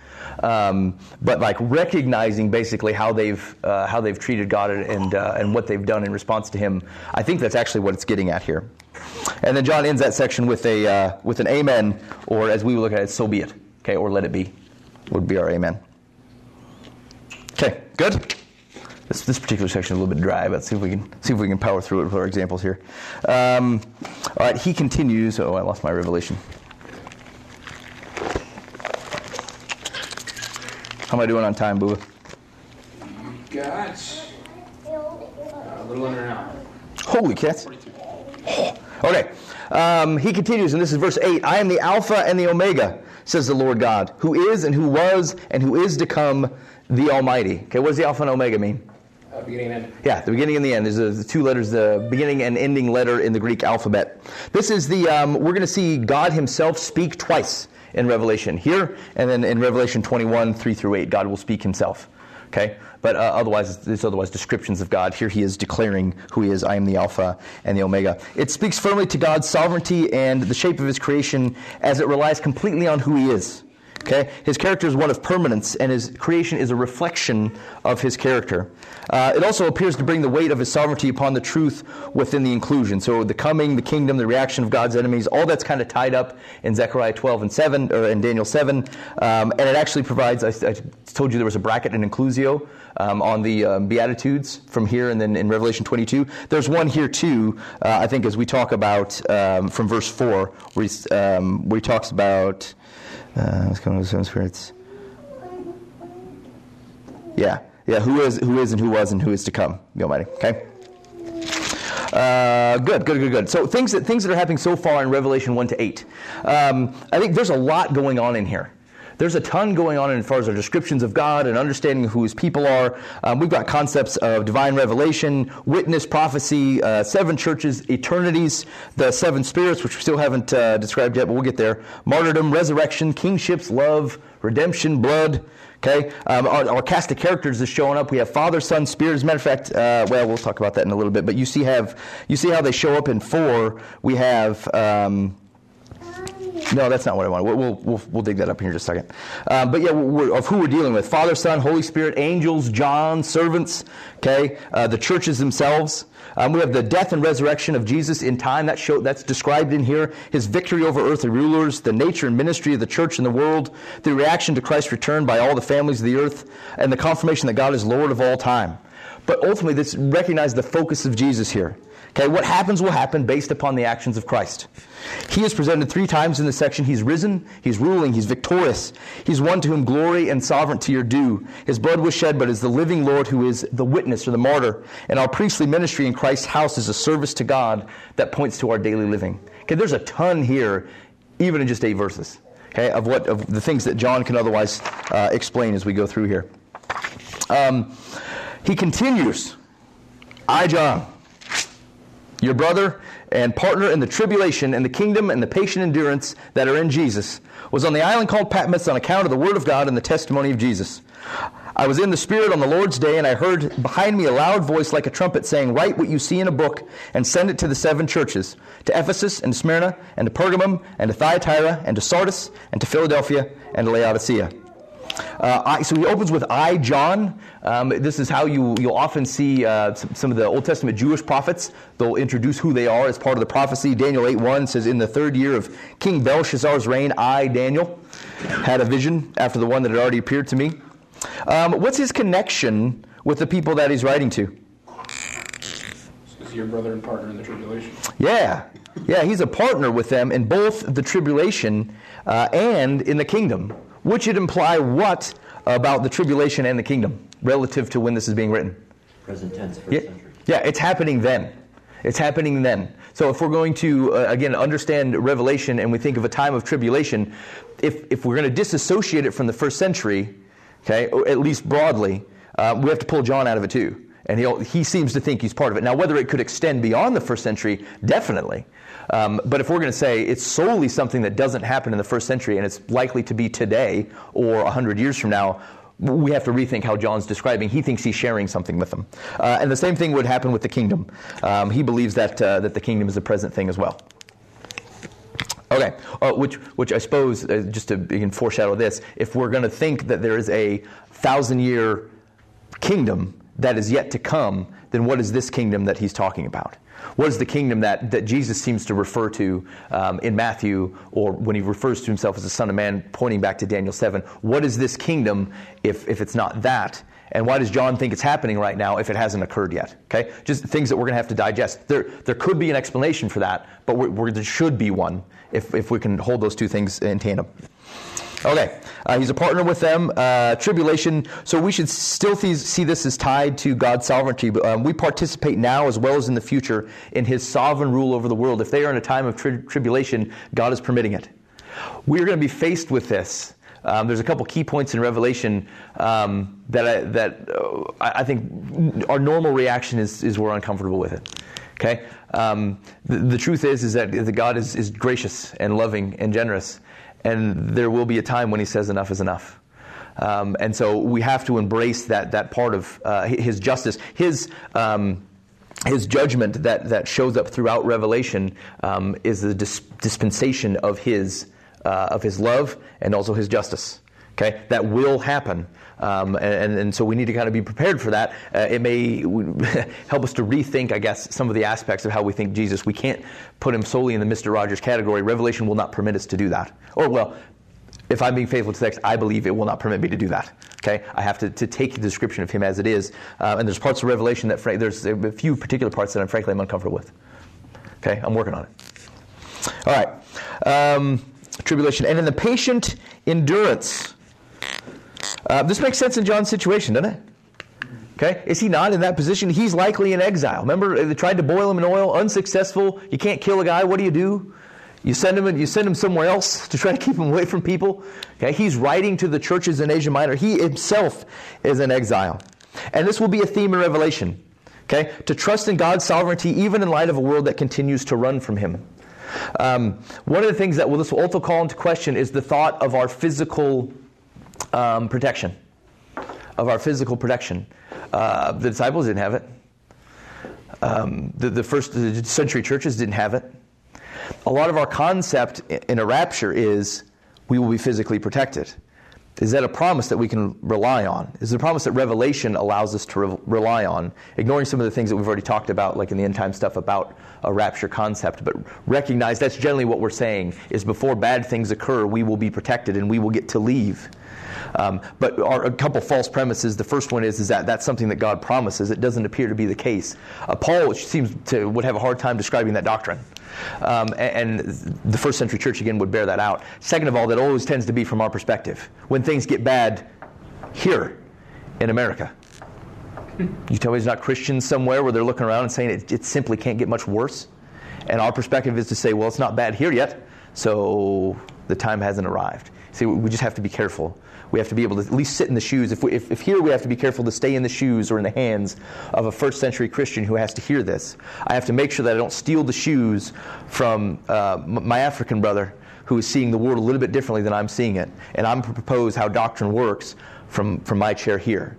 um, but like recognizing basically how they've uh, how they've treated God and uh, and what they've done in response to Him. I think that's actually what it's getting at here. And then John ends that section with a uh, with an amen, or as we look at it, so be it. Okay, or let it be, would be our amen. Okay, good. This, this particular section is a little bit dry, but see if we can see if we can power through it with our examples here. Um, all right, he continues. Oh, I lost my revelation. How am I doing on time, Boo? You got a little under an hour. Holy cats! Okay, um, he continues, and this is verse eight. I am the Alpha and the Omega, says the Lord God, who is and who was and who is to come, the Almighty. Okay, what does the Alpha and Omega mean? Uh, beginning and end. Yeah, the beginning and the end. There's the two letters, the beginning and ending letter in the Greek alphabet. This is the, um, we're going to see God himself speak twice in Revelation here, and then in Revelation 21, 3 through 8, God will speak himself. Okay? But uh, otherwise, there's otherwise descriptions of God. Here he is declaring who he is. I am the Alpha and the Omega. It speaks firmly to God's sovereignty and the shape of his creation as it relies completely on who he is. Okay? His character is one of permanence, and his creation is a reflection of his character. Uh, it also appears to bring the weight of his sovereignty upon the truth within the inclusion. So the coming, the kingdom, the reaction of God's enemies, all that's kind of tied up in Zechariah 12 and 7, or in Daniel 7. Um, and it actually provides, I, I, told you there was a bracket in inclusio um, on the um, Beatitudes from here and then in Revelation 22. There's one here too, uh, I think, as we talk about um, from verse 4, where, um, where he talks about. Uh, let's come to the spirits. Yeah, yeah. Who is, who is, and who was, and who is to come. The Almighty. Okay. Uh, good, good, good, good. So things that things that are happening so far in Revelation one to eight. Um, I think there's a lot going on in here. There's a ton going on as far as our descriptions of God and understanding who His people are. Um, we've got concepts of divine revelation, witness, prophecy, uh, seven churches, eternities, the seven spirits, which we still haven't uh, described yet, but we'll get there. Martyrdom, resurrection, kingships, love, redemption, blood. Okay, um, our, our, cast of characters is showing up. We have Father, Son, Spirit. As a matter of fact, uh, well, we'll talk about that in a little bit. But you see, have you see how they show up in four? We have. Um, no, that's not what I want. We'll, we'll, we'll, dig that up here in just a second. Um, but yeah, of who we're dealing with Father, Son, Holy Spirit, angels, John, servants, okay, uh, the churches themselves. Um, we have the death and resurrection of Jesus in time. That show, that's described in here. His victory over earthly rulers, the nature and ministry of the church in the world, the reaction to Christ's return by all the families of the earth, and the confirmation that God is Lord of all time. But ultimately, this recognize the focus of Jesus here. Okay, what happens will happen based upon the actions of Christ. He is presented three times in this section. He's risen, he's ruling, he's victorious. He's one to whom glory and sovereignty are due. His blood was shed, but is the living Lord who is the witness or the martyr. And our priestly ministry in Christ's house is a service to God that points to our daily living. Okay, there's a ton here, even in just eight verses. Okay, of what of the things that John can otherwise uh, explain as we go through here. Um, he continues. I, John your brother and partner in the tribulation and the kingdom and the patient endurance that are in Jesus, was on the island called Patmos on account of the word of God and the testimony of Jesus. I was in the Spirit on the Lord's day, and I heard behind me a loud voice like a trumpet saying, Write what you see in a book and send it to the seven churches to Ephesus and Smyrna and to Pergamum and to Thyatira and to Sardis and to Philadelphia and to Laodicea. Uh, I, so he opens with I, John. Um, this is how you, you'll often see uh, some, some, of the Old Testament Jewish prophets. They'll introduce who they are as part of the prophecy. Daniel 8 1 says, In the third year of King Belshazzar's reign, I, Daniel, had a vision after the one that had already appeared to me. Um, what's his connection with the people that he's writing to? Is he your brother and partner in the tribulation? Yeah. Yeah, he's a partner with them in both the tribulation uh, and in the kingdom which would imply what about the tribulation and the kingdom relative to when this is being written? Present tense, first yeah, century. Yeah, it's happening then. It's happening then. So if we're going to, uh, again, understand Revelation and we think of a time of tribulation, if, if we're going to disassociate it from the first century, okay, at least broadly, uh, we have to pull John out of it too. And he he seems to think he's part of it. Now, whether it could extend beyond the first century, definitely. Um, but if we're going to say it's solely something that doesn't happen in the first century and it's likely to be today or 100 years from now, we have to rethink how John's describing. He thinks he's sharing something with them. Uh, and the same thing would happen with the kingdom. Um, he believes that, uh, that the kingdom is a present thing as well. Okay, uh, which, which I suppose, uh, just to foreshadow this, if we're going to think that there is a thousand year kingdom that is yet to come, then what is this kingdom that he's talking about? What is the kingdom that, that Jesus seems to refer to um, in Matthew or when he refers to himself as the Son of Man, pointing back to Daniel 7? What is this kingdom if, if it's not that? And why does John think it's happening right now if it hasn't occurred yet? Okay? Just things that we're going to have to digest. There, there could be an explanation for that, but we're, we're, there should be one if, if we can hold those two things in tandem. Okay, uh, he's a partner with them. Uh, tribulation. So we should still see this as tied to God's sovereignty. Um, we participate now as well as in the future in His sovereign rule over the world. If they are in a time of tri- tribulation, God is permitting it. We're going to be faced with this. Um, there's a couple key points in Revelation um, that I, that uh, I think our normal reaction is is we're uncomfortable with it. Okay, um, the, the, truth is is that God is, is gracious and loving and generous, and there will be a time when he says enough is enough. Um, and so we have to embrace that, that part of uh, his justice. His, um, his judgment that, that shows up throughout Revelation um, is the dis- dispensation of his, uh, of his love and also his justice. Okay? That will happen. Um, and, and, so we need to kind of be prepared for that. Uh, it may help us to rethink, I guess, some of the aspects of how we think Jesus. We can't put him solely in the Mr. Rogers category. Revelation will not permit us to do that. Or, well, if I'm being faithful to text, I believe it will not permit me to do that. Okay, I have to, to take the description of him as it is, uh, and there's parts of Revelation that there's a few particular parts that I'm frankly I'm uncomfortable with. Okay, I'm working on it. All right, um, tribulation, and in the patient endurance. Uh, this makes sense in John's situation, doesn't it? Okay? Is he not in that position? He's likely in exile. Remember, they tried to boil him in oil, unsuccessful. You can't kill a guy. What do you do? You send him, you send him somewhere else to try to keep him away from people. Okay, he's writing to the churches in Asia Minor. He himself is in exile, and this will be a theme in Revelation. Okay, to trust in God's sovereignty even in light of a world that continues to run from Him. Um, one of the things that will this will also call into question is the thought of our physical um, protection, of our physical protection. Uh, the disciples didn't have it. Um, the, the first century churches didn't have it. A lot of our concept in a rapture is we will be physically protected. Is that a promise that we can rely on? Is it a promise that Revelation allows us to re- rely on, ignoring some of the things that we've already talked about, like in the end time stuff about a rapture concept, but recognize that's generally what we're saying is before bad things occur, we will be protected and we will get to leave. Um, but our, a couple false premises. The first one is, is that that's something that God promises. It doesn't appear to be the case. Uh, Paul seems to would have a hard time describing that doctrine. Um, and, and, the first century church again would bear that out. Second of all, that always tends to be from our perspective. When things get bad here in America, you tell me there's not Christians somewhere where they're looking around and saying it, it simply can't get much worse? And our perspective is to say, well, it's not bad here yet, so the time hasn't arrived. See, we just have to be careful. We have to be able to at least sit in the shoes. If, we, if, if, here we have to be careful to stay in the shoes or in the hands of a first century Christian who has to hear this, I have to make sure that I don't steal the shoes from uh, my African brother who is seeing the world a little bit differently than I'm seeing it. And I'm to propose how doctrine works from, from my chair here.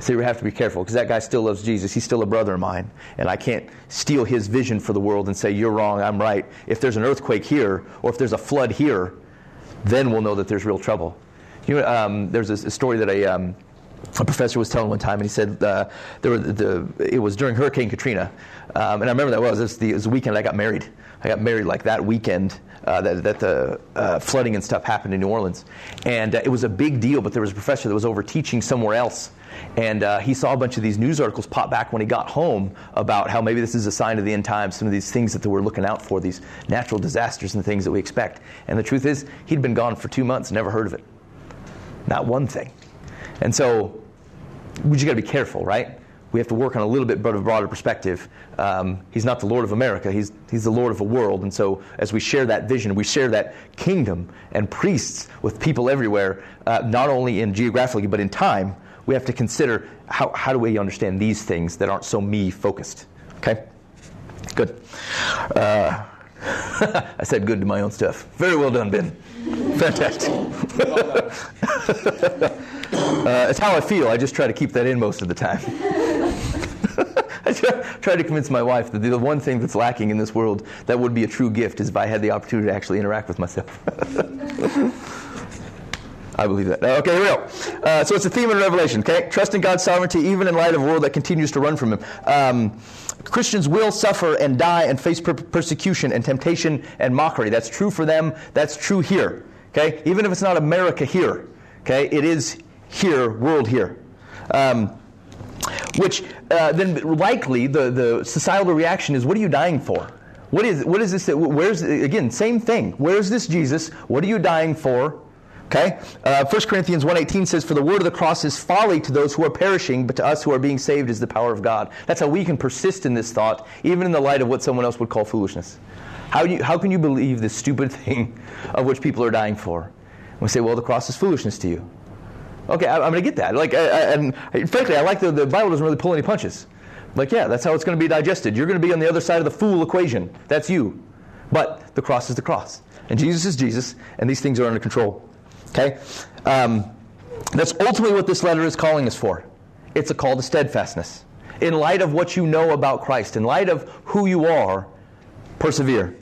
So we have to be careful because that guy still loves Jesus. He's still a brother of mine. And I can't steal his vision for the world and say, you're wrong, I'm right. If there's an earthquake here or if there's a flood here, then we'll know that there's real trouble. You know, um, there's a, story that a, um, a professor was telling one time, and he said uh, there were the, it was during Hurricane Katrina, um, and I remember that well. It was, the, it was the weekend I got married. I got married like that weekend uh, that, that, the uh, flooding and stuff happened in New Orleans, and uh, it was a big deal. But there was a professor that was over teaching somewhere else, and uh, he saw a bunch of these news articles pop back when he got home about how maybe this is a sign of the end times, some of these things that we're looking out for, these natural disasters and things that we expect. And the truth is, he'd been gone for two months, never heard of it. Not one thing. And so we just got to be careful, right? We have to work on a little bit broader perspective. Um, he's not the Lord of America, he's, he's the Lord of a world. And so, as we share that vision, we share that kingdom and priests with people everywhere, uh, not only in geographically, but in time, we have to consider how, how do we understand these things that aren't so me focused. Okay? Good. Uh, I said good to my own stuff. Very well done, Ben. Fantastic. uh, it's how I feel. I just try to keep that in most of the time. I try, try, to convince my wife that the one thing that's lacking in this world that would be a true gift is if I had the opportunity to actually interact with myself. I believe that. Okay, here we go. Uh, so it's a theme in Revelation, okay? Trust in God's sovereignty even in light of a world that continues to run from Him. Um, Christians will suffer and die and face per- persecution and temptation and mockery. That's true for them. That's true here. Okay? Even if it's not America here. Okay? It is here, world here. Um, which uh, then likely the, the societal reaction is what are you dying for? What is, what is this? Where's, again, same thing. Where's this Jesus? What are you dying for? Okay? Uh, 1 Corinthians 1.18 says, For the word of the cross is folly to those who are perishing, but to us who are being saved is the power of God. That's how we can persist in this thought, even in the light of what someone else would call foolishness. How, do you, how can you believe this stupid thing of which people are dying for? And we say, well, the cross is foolishness to you. Okay, I, am going to get that. Like, I, I, and frankly, I like the, the Bible doesn't really pull any punches. Like, yeah, that's how it's going to be digested. You're going to be on the other side of the fool equation. That's you. But the cross is the cross. And Jesus is Jesus, and these things are under control. Okay? Um, that's ultimately what this letter is calling us for. It's a call to steadfastness. In light of what you know about Christ, in light of who you are, persevere.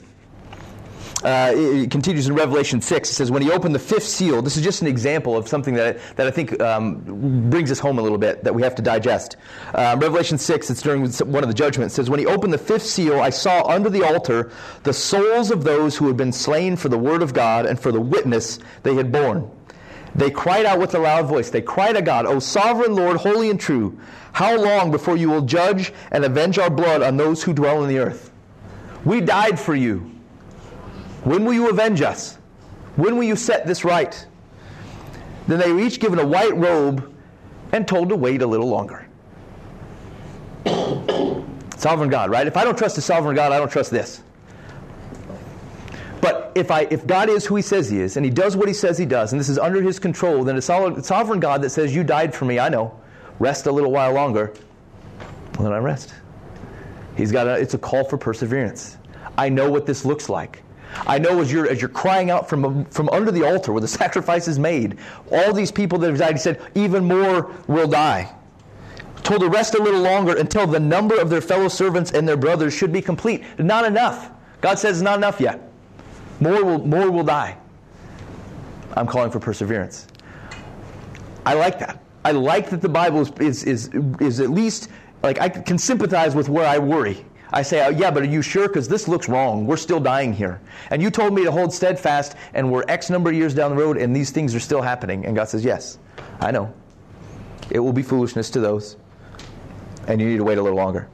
Uh, it continues in Revelation 6. It says, When he opened the fifth seal, this is just an example of something that, that I think um, brings us home a little bit that we have to digest. Uh, Revelation 6, it's during one of the judgments, says, When he opened the fifth seal, I saw under the altar the souls of those who had been slain for the word of God and for the witness they had borne. They cried out with a loud voice. They cried to God, O sovereign Lord, holy and true, how long before you will judge and avenge our blood on those who dwell in the earth? We died for you. When will you avenge us? When will you set this right? Then they were each given a white robe and told to wait a little longer. sovereign God, right? If I don't trust the sovereign God, I don't trust this. But if I if God is who He says He is, and He does what He says He does, and this is under His control, then a sovereign God that says, "You died for me," I know. Rest a little while longer. Well, then I rest. He's got a, it's a call for perseverance. I know what this looks like. I know as you're as you're crying out from from under the altar where the sacrifice is made, all these people that have died, he said, even more will die. Told to rest a little longer until the number of their fellow servants and their brothers should be complete. Not enough. God says it's not enough yet. More will more will die. I'm calling for perseverance. I like that. I like that the Bible is, is, is, is at least, like, I can sympathize with where I worry. I say, oh, yeah, but are you sure? Because this looks wrong. We're still dying here. And you told me to hold steadfast, and we're X number of years down the road, and these things are still happening. And God says, yes, I know. It will be foolishness to those, and you need to wait a little longer.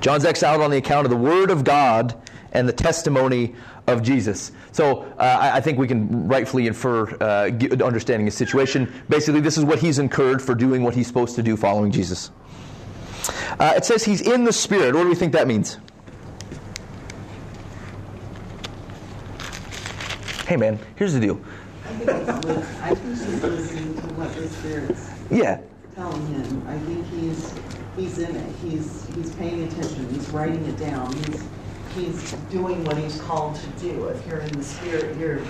John's exiled on the account of the Word of God and the testimony of Jesus. So uh, I think we can rightfully infer uh, understanding his situation. Basically, this is what he's incurred for doing what he's supposed to do following Jesus. Uh, it says he's in the Spirit. What do we think that means? Hey, man, here's the deal. I think he's listening to what the Spirit's yeah. telling him. I think he's he's in it. He's he's paying attention. He's writing it down. He's he's doing what he's called to do. If you're in the Spirit, you're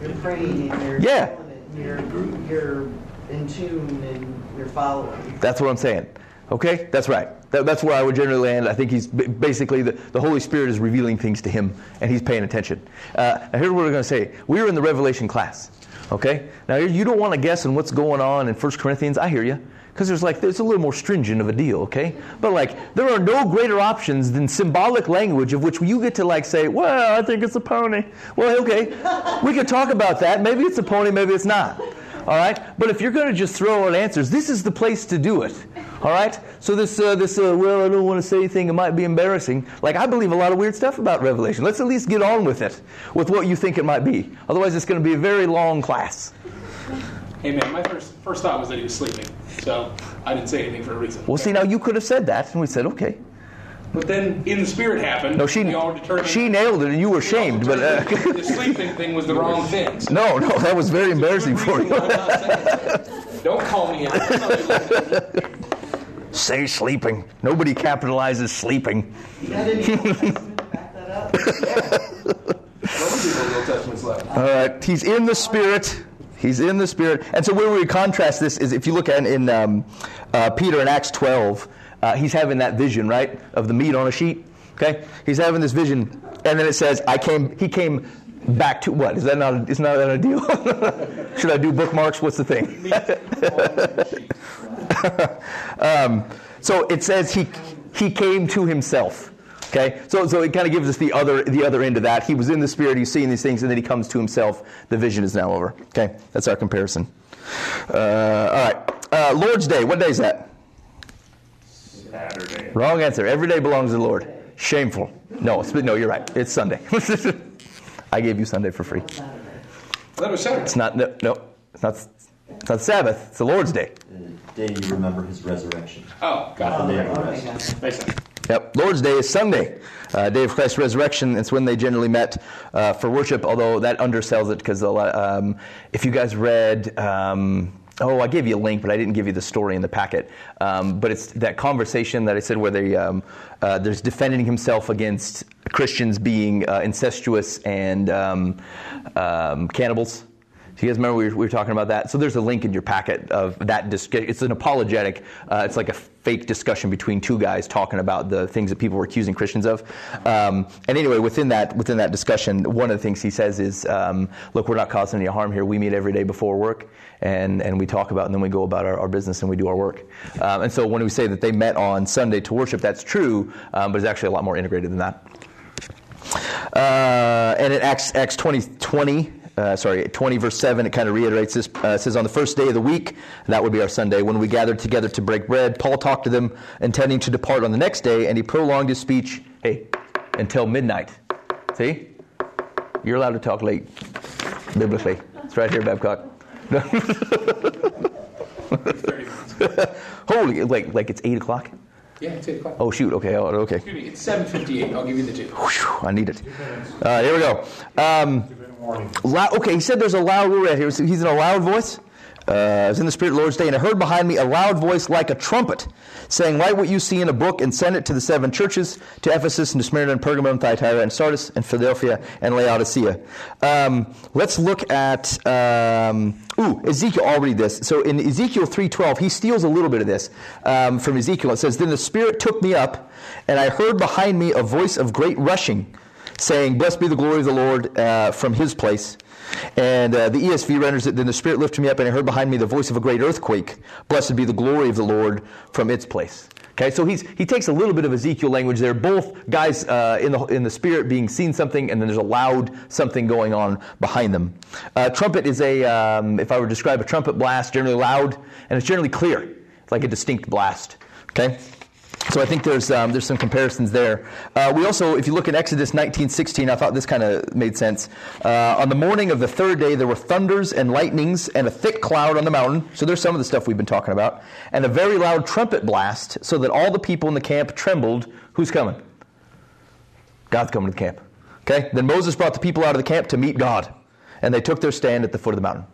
you're praying and you're yeah. You're you're in tune and you're following. That's what I'm saying. Okay, that's right. That, that's where I would generally land. I think he's basically the, the Holy Spirit is revealing things to him, and he's paying attention. Uh, now here's what we're going to say. We're in the Revelation class. Okay, now you don't want to guess on what's going on in 1 Corinthians. I hear you because there's like there's a little more stringent of a deal, okay? But like there are no greater options than symbolic language of which you get to like say, well, I think it's a pony. Well, okay, we could talk about that. Maybe it's a pony, maybe it's not. All right, but if you're going to just throw out answers, this is the place to do it. All right? So this, uh, this uh, well, I don't want to say anything, it might be embarrassing. Like, I believe a lot of weird stuff about Revelation. Let's at least get on with it, with what you think it might be. Otherwise, it's going to be a very long class. Hey, man, my first, first thought was that he was sleeping. So I didn't say anything for a reason. Well, see, now you could have said that, and we said, okay. But then in the spirit happened. No, she she nailed it, and you were shamed. But uh, the sleeping thing was the wrong thing. No, no, that was very embarrassing for you. Don't call me out. Say sleeping. Nobody capitalizes sleeping. All right, he's in the spirit. He's in the spirit. And so where we contrast this is if you look at in um, uh, Peter in Acts 12, uh, he's having that vision, right, of the meat on a sheet. Okay, he's having this vision, and then it says, "I came." He came back to what? Is that not? A, is not that a deal? Should I do bookmarks? What's the thing? um, so it says he he came to himself. Okay, so so it kind of gives us the other the other end of that. He was in the spirit, he's seeing these things, and then he comes to himself. The vision is now over. Okay, that's our comparison. Uh, all right, uh, Lord's Day. What day is that? Saturday. Wrong answer. Every day belongs to the Lord. Shameful. No, no, you're right. It's Sunday. I gave you Sunday for free. That was Saturday. It's not. No, no it's not. It's not Sabbath. It's the Lord's day. The day you remember His resurrection. Oh, got it. Makes sense. Yep. Lord's Day is Sunday, uh, day of Christ's resurrection. It's when they generally met uh, for worship. Although that undersells it because um, if you guys read. Um, Oh, I gave you a link, but I didn't give you the story in the packet. Um, but it's that conversation that I said where they, um, uh, there's defending himself against Christians being uh, incestuous and um, um cannibals. Do you guys remember we were, we were, talking about that? So there's a link in your packet of that. Dis- it's an apologetic. Uh, it's like a fake discussion between two guys talking about the things that people were accusing Christians of. Um, and anyway, within that within that discussion, one of the things he says is, um, "Look, we're not causing any harm here. We meet every day before work, and and we talk about, and then we go about our, our business and we do our work. Um, and so when we say that they met on Sunday to worship, that's true, um, but it's actually a lot more integrated than that." Uh, and in Acts, Acts 20, 20 uh, sorry, 20 verse 7, it kind of reiterates this. Uh, says, On the first day of the week, that would be our Sunday, when we gathered together to break bread, Paul talked to them, intending to depart on the next day, and he prolonged his speech, hey, until midnight. See? You're allowed to talk late, biblically. It's right here, Babcock. Holy, like, like it's 8 o'clock? Yeah, it's 8 o'clock. Oh, shoot. Okay. oh, Okay. Excuse me, it's 7.58. I'll give you the two. Whew, I need it. Uh, here we go. Um, lou- okay, he said there's a loud, we're right here. He's in a loud voice. Uh, I was in the Spirit the Lord's day, and I heard behind me a loud voice like a trumpet, saying, Write what you see in a book and send it to the seven churches, to Ephesus and to Smyrna and Pergamum, and Thyatira and Sardis and Philadelphia and Laodicea. Um, let's look at, um, ooh, Ezekiel, I'll read this. So in Ezekiel 3.12, he steals a little bit of this um, from Ezekiel. It says, Then the Spirit took me up, and I heard behind me a voice of great rushing, saying, Blessed be the glory of the Lord uh, from his place. And uh, the ESV renders it, Then the Spirit lifted me up, and I heard behind me the voice of a great earthquake. Blessed be the glory of the Lord from its place. Okay, so he's, he takes a little bit of Ezekiel language there. Both guys uh, in, the, in the Spirit being seen something, and then there's a loud something going on behind them. Uh, trumpet is a, um, if I were to describe a trumpet blast, generally loud, and it's generally clear. It's like a distinct blast. Okay? So I think there's um, there's some comparisons there. Uh, we also, if you look at Exodus 19:16, I thought this kind of made sense. Uh, on the morning of the third day, there were thunders and lightnings and a thick cloud on the mountain. So there's some of the stuff we've been talking about, and a very loud trumpet blast, so that all the people in the camp trembled. Who's coming? God's coming to the camp. Okay. Then Moses brought the people out of the camp to meet God, and they took their stand at the foot of the mountain.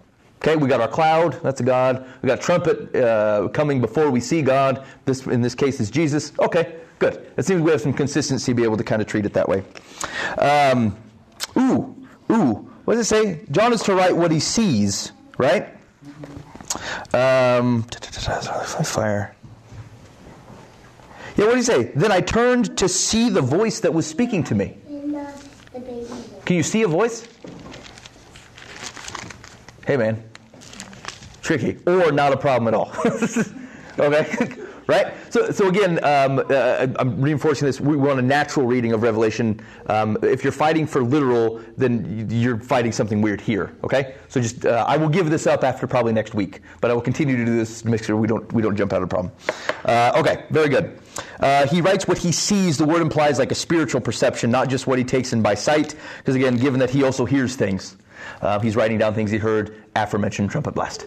Okay, we got our cloud, that's a God. We got trumpet uh, coming before we see God. This, in this case, is Jesus. Okay, good. It seems we have some consistency to be able to kind of treat it that way. Um, ooh, ooh. What does it say? John is to write what he sees, right? Um, fire. Yeah, what did he say? Then I turned to see the voice that was speaking to me. Can you see a voice? Hey, man. Tricky. Or not a problem at all. okay? right? So, so again, um, uh, I'm reinforcing this. We want a natural reading of Revelation. Um, if you're fighting for literal, then you're fighting something weird here. Okay? So just, uh, I will give this up after probably next week, but I will continue to do this to make sure we don't we don't jump out of the problem. Uh, okay, very good. Uh, he writes what he sees. The word implies like a spiritual perception, not just what he takes in by sight. Because again, given that he also hears things, uh, he's writing down things he heard aforementioned trumpet blast.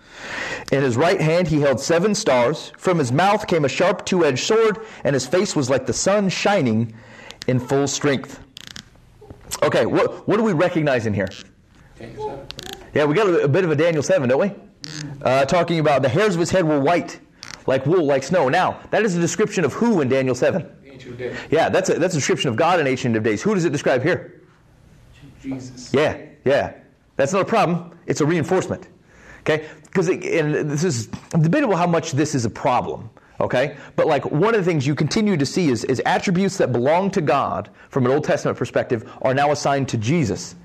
In his right hand he held seven stars. From his mouth came a sharp two edged sword, and his face was like the sun shining in full strength. Okay, what, what do we recognize in here? Yeah, we got a, a bit of a Daniel 7, don't we? Uh, talking about the hairs of his head were white, like wool, like snow. Now, that is a description of who in Daniel 7? Ancient days. Yeah, that's a, that's a description of God in Ancient of Days. Who does it describe here? Jesus. Yeah, yeah. That's not a problem. It's a reinforcement. Okay? Because and this is debatable how much this is a problem. Okay? But like one of the things you continue to see is, is attributes that belong to God from an Old Testament perspective are now assigned to Jesus.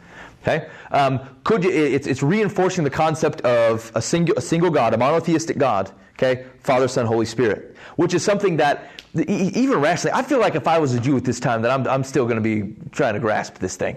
Okay? Um, could you, it's, it's reinforcing the concept of a single, a single God, a monotheistic God. Okay? Father, Son, Holy Spirit. Which is something that, even rationally, I feel like if I was a Jew at this time, that I'm, I'm still going to be trying to grasp this thing.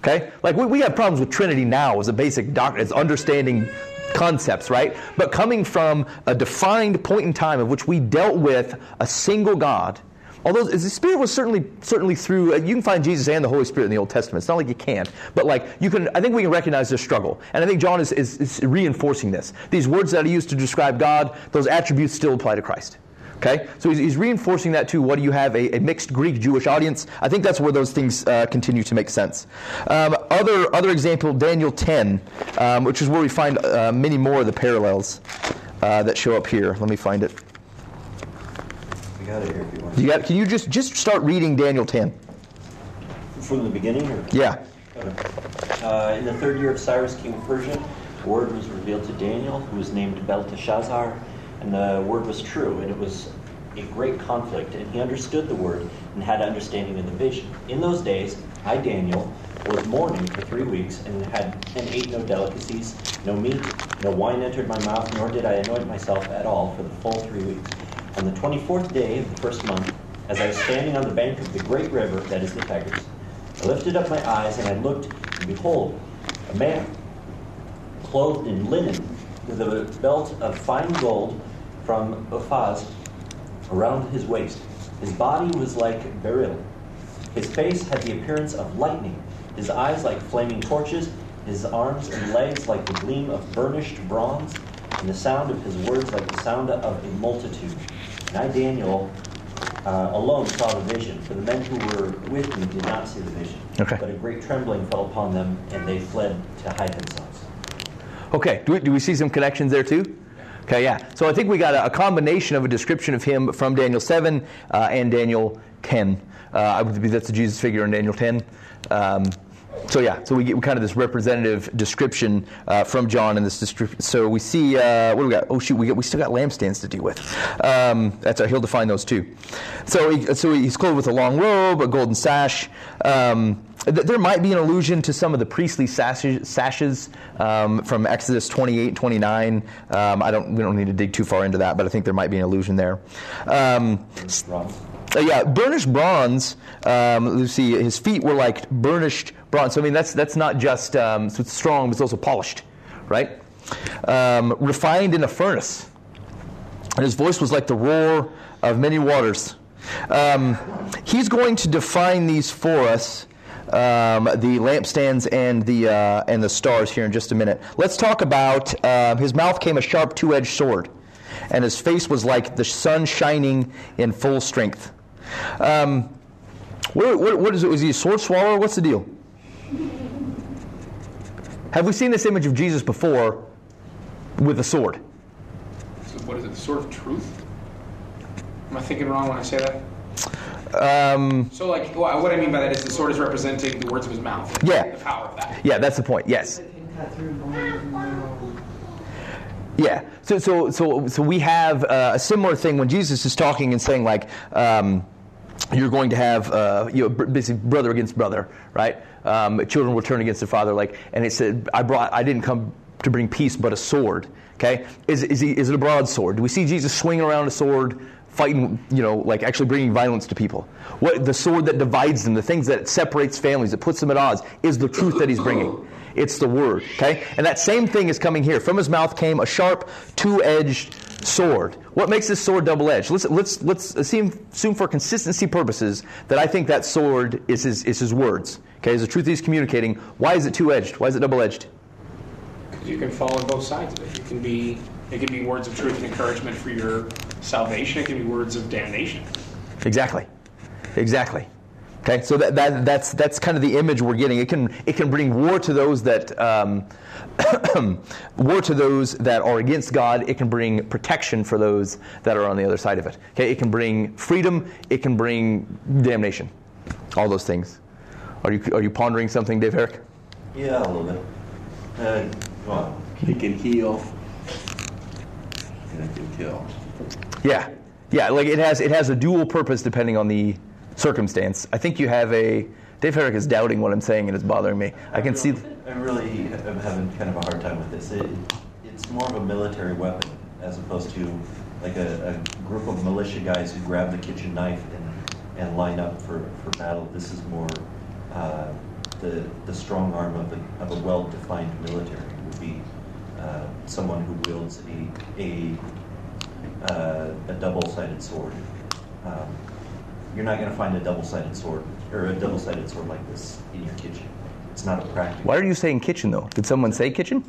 Okay? Like we, we have problems with Trinity now as a basic doctrine, as understanding concepts, right? But coming from a defined point in time of which we dealt with a single God, although the Spirit was certainly certainly through uh, you can find Jesus and the Holy Spirit in the Old Testament. It's not like you can't, but like you can. I think we can recognize their struggle, and I think John is, is, is reinforcing this. These words that he used to describe God, those attributes still apply to Christ. Okay, so he's, he's reinforcing that too. What do you have? A, a mixed Greek Jewish audience. I think that's where those things uh, continue to make sense. Um, other other example, Daniel 10, um, which is where we find uh, many more of the parallels uh, that show up here. Let me find it. We got it here if you want. You got? Can you just just start reading Daniel 10? From the beginning? Or? Yeah. Uh, in the third year of Cyrus, king of Persia, word was revealed to Daniel, who was named Belteshazzar, and the word was true, and it was a great conflict, and he understood the word and had understanding of the vision. In those days, I, Daniel, was mourning for three weeks and had and ate no delicacies, no meat, no wine entered my mouth, nor did I anoint myself at all for the full three weeks. On the twenty-fourth day of the first month, as I was standing on the bank of the great river, that is the Tigris, I lifted up my eyes and I looked, and behold, a man clothed in linen with a belt of fine gold from Uphaz around his waist. His body was like beryl. His face had the appearance of lightning, his eyes like flaming torches, his arms and legs like the gleam of burnished bronze, and the sound of his words like the sound of a multitude. And I, Daniel, uh, alone saw the vision, for the men who were with me did not see the vision. Okay. But a great trembling fell upon them, and they fled to hide themselves. Okay, do we, do we see some connections there too? Okay, yeah. So I think we got a, a combination of a description of him from Daniel 7 uh, and Daniel 10. Uh, I would be that's the Jesus figure in Daniel 10. Um, so yeah, so we get kind of this representative description uh, from John in this description. So we see uh, what do we got? Oh shoot, we got we still got lampstands to deal with. Um, that's he'll define those too. So he, so he's clothed with a long robe, a golden sash. Um, th- there might be an allusion to some of the priestly sashes, sashes um, from Exodus 28, 29. Um, I don't we don't need to dig too far into that, but I think there might be an allusion there. Um, uh, yeah, burnished bronze. Um, let's see, his feet were like burnished bronze. So I mean, that's that's not just um, so it's strong, but it's also polished, right? Um, refined in a furnace, and his voice was like the roar of many waters. Um, he's going to define these for us. Um, the lampstands and the uh, and the stars here in just a minute. Let's talk about uh, his mouth came a sharp two-edged sword, and his face was like the sun shining in full strength. Um, what, what, what is it? Was he a sword swallower? What's the deal? Have we seen this image of Jesus before with a sword? So what is it? The sword of truth? Am I thinking wrong when I say that? Um, So, like, wha- what I mean by that is the sword is representing the words of his mouth. Yeah. The power of that. yeah, that's the point. Yes. It can cut through bones and marrow. Yeah. So, so, so, so we have uh, a similar thing when Jesus is talking and saying like, um, you're going to have uh, you know, br- basically brother against brother, right? Um, children will turn against their father, like, and it said, I brought, I didn't come to bring peace, but a sword. Okay, is is, he, is it a broadsword? Do we see Jesus swinging around a sword? Fighting, you know, like actually bringing violence to people. What the sword that divides them, the things that separates families, that puts them at odds, is the truth that he's bringing. It's the word, okay? And that same thing is coming here. From his mouth came a sharp, two-edged sword. What makes this sword double-edged? Let's let's let's assume, assume for consistency purposes that I think that sword is his is his words. Okay, is the truth he's communicating. Why is it two-edged? Why is it double-edged? Because you can fall on both sides of it. It can be it can be words of truth and encouragement for your salvation. It can be words of damnation. Exactly. Exactly. Okay, so that, that that's that's kind of the image we're getting. It can it can bring war to those that um, war to those that are against God. It can bring protection for those that are on the other side of it. Okay, it can bring freedom. It can bring damnation. All those things. Are you are you pondering something, Dave Herrick? Yeah, a little bit. Uh, well, It can heal. And it can kill. Yeah, yeah. Like it has it has a dual purpose depending on the circumstance. I think you have a. Dave Herrick is doubting what I'm saying and it's bothering me. I can see. I'm really am having kind of a hard time with this. It, it's more of a military weapon as opposed to like a, a group of militia guys who grab the kitchen knife and, and line up for, for battle. This is more uh, the, the strong arm of a, of a well-defined military would be uh, someone who wields a, a, uh, a double-sided sword. Um, you're not going to find a double-sided sword or a double-sided sword like this in your kitchen. It's not a practical. Why are you saying kitchen though? Did someone say kitchen?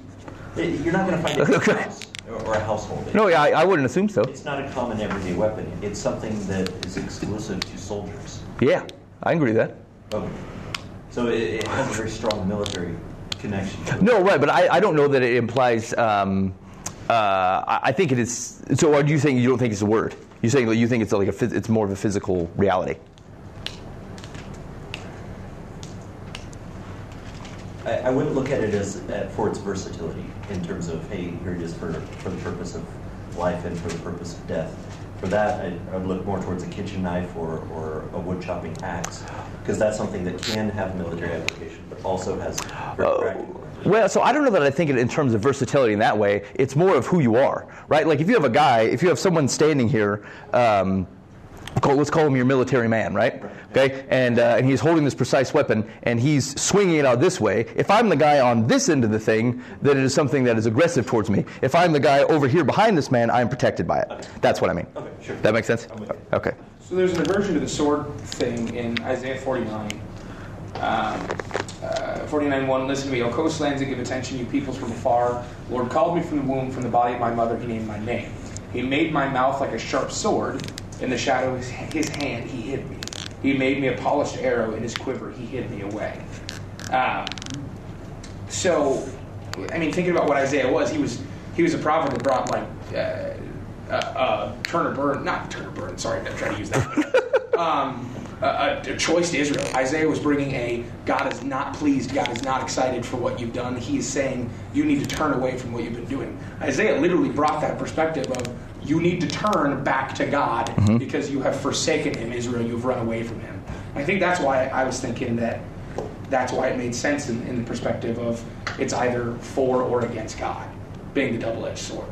It- You're not going to find it in a house or, or a household. No, yeah, I, I wouldn't assume so. It's not a common everyday weapon. It's something that is exclusive to soldiers. Yeah, I agree with that. Okay. So it, it has a very strong military connection. No, right, but I, I don't know that it implies. Um, uh, I, I think it is. So, are you saying you don't think it's a word? You're saying that you think it's like a it's more of a physical reality. I, I wouldn't look at it as uh, for its versatility in terms of hey, here it is for for the purpose of life and for the purpose of death. For that, I, I would look more towards a kitchen knife or, or a wood chopping axe because that's something that can have military application, but also has very Uh, practical. Well, so I don't know that I think it in terms of versatility in that way. It's more of who you are, right? Like if you have a guy, if you have someone standing here um, call, let's call him your military man, right? Okay, and uh, and he's holding this precise weapon and he's swinging it out this way. If I'm the guy on this end of the thing, then it is something that is aggressive towards me. If I'm the guy over here behind this man, I'm protected by it. That's what I mean. Okay, sure. That makes sense. I'm with you. Okay. So there's an aversion to the sword thing in Isaiah 49. Um, uh, 49 1 Listen to me, O coastlands, and give attention, you peoples from afar. Lord called me from the womb, from the body of my mother, he named my name. He made my mouth like a sharp sword. In the shadow of his, his hand, he hid me. He made me a polished arrow. In his quiver, he hid me away. Um, so, I mean, thinking about what Isaiah was, he was he was a prophet that brought like uh, uh, uh, Turner Burn, not Turner Burn. Sorry, I'm trying to use that. um, a, a choice to Israel. Isaiah was bringing a God is not pleased, God is not excited for what you've done. He is saying you need to turn away from what you've been doing. Isaiah literally brought that perspective of you need to turn back to God mm-hmm. because you have forsaken Him, Israel. You've run away from Him. I think that's why I was thinking that that's why it made sense in, in the perspective of it's either for or against God, being the double-edged sword.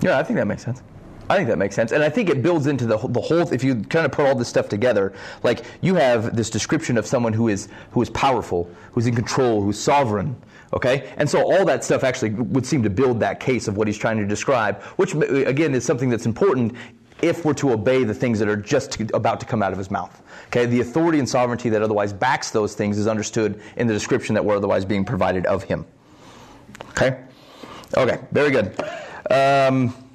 Yeah, I think that makes sense. I think that makes sense, and I think it builds into the the whole. If you kind of put all this stuff together, like you have this description of someone who is who is powerful, who's in control, who's sovereign. Okay, and so all that stuff actually would seem to build that case of what he's trying to describe, which again is something that's important if we're to obey the things that are just to, about to come out of his mouth. Okay, the authority and sovereignty that otherwise backs those things is understood in the description that we're otherwise being provided of him. Okay, okay, very good. Um,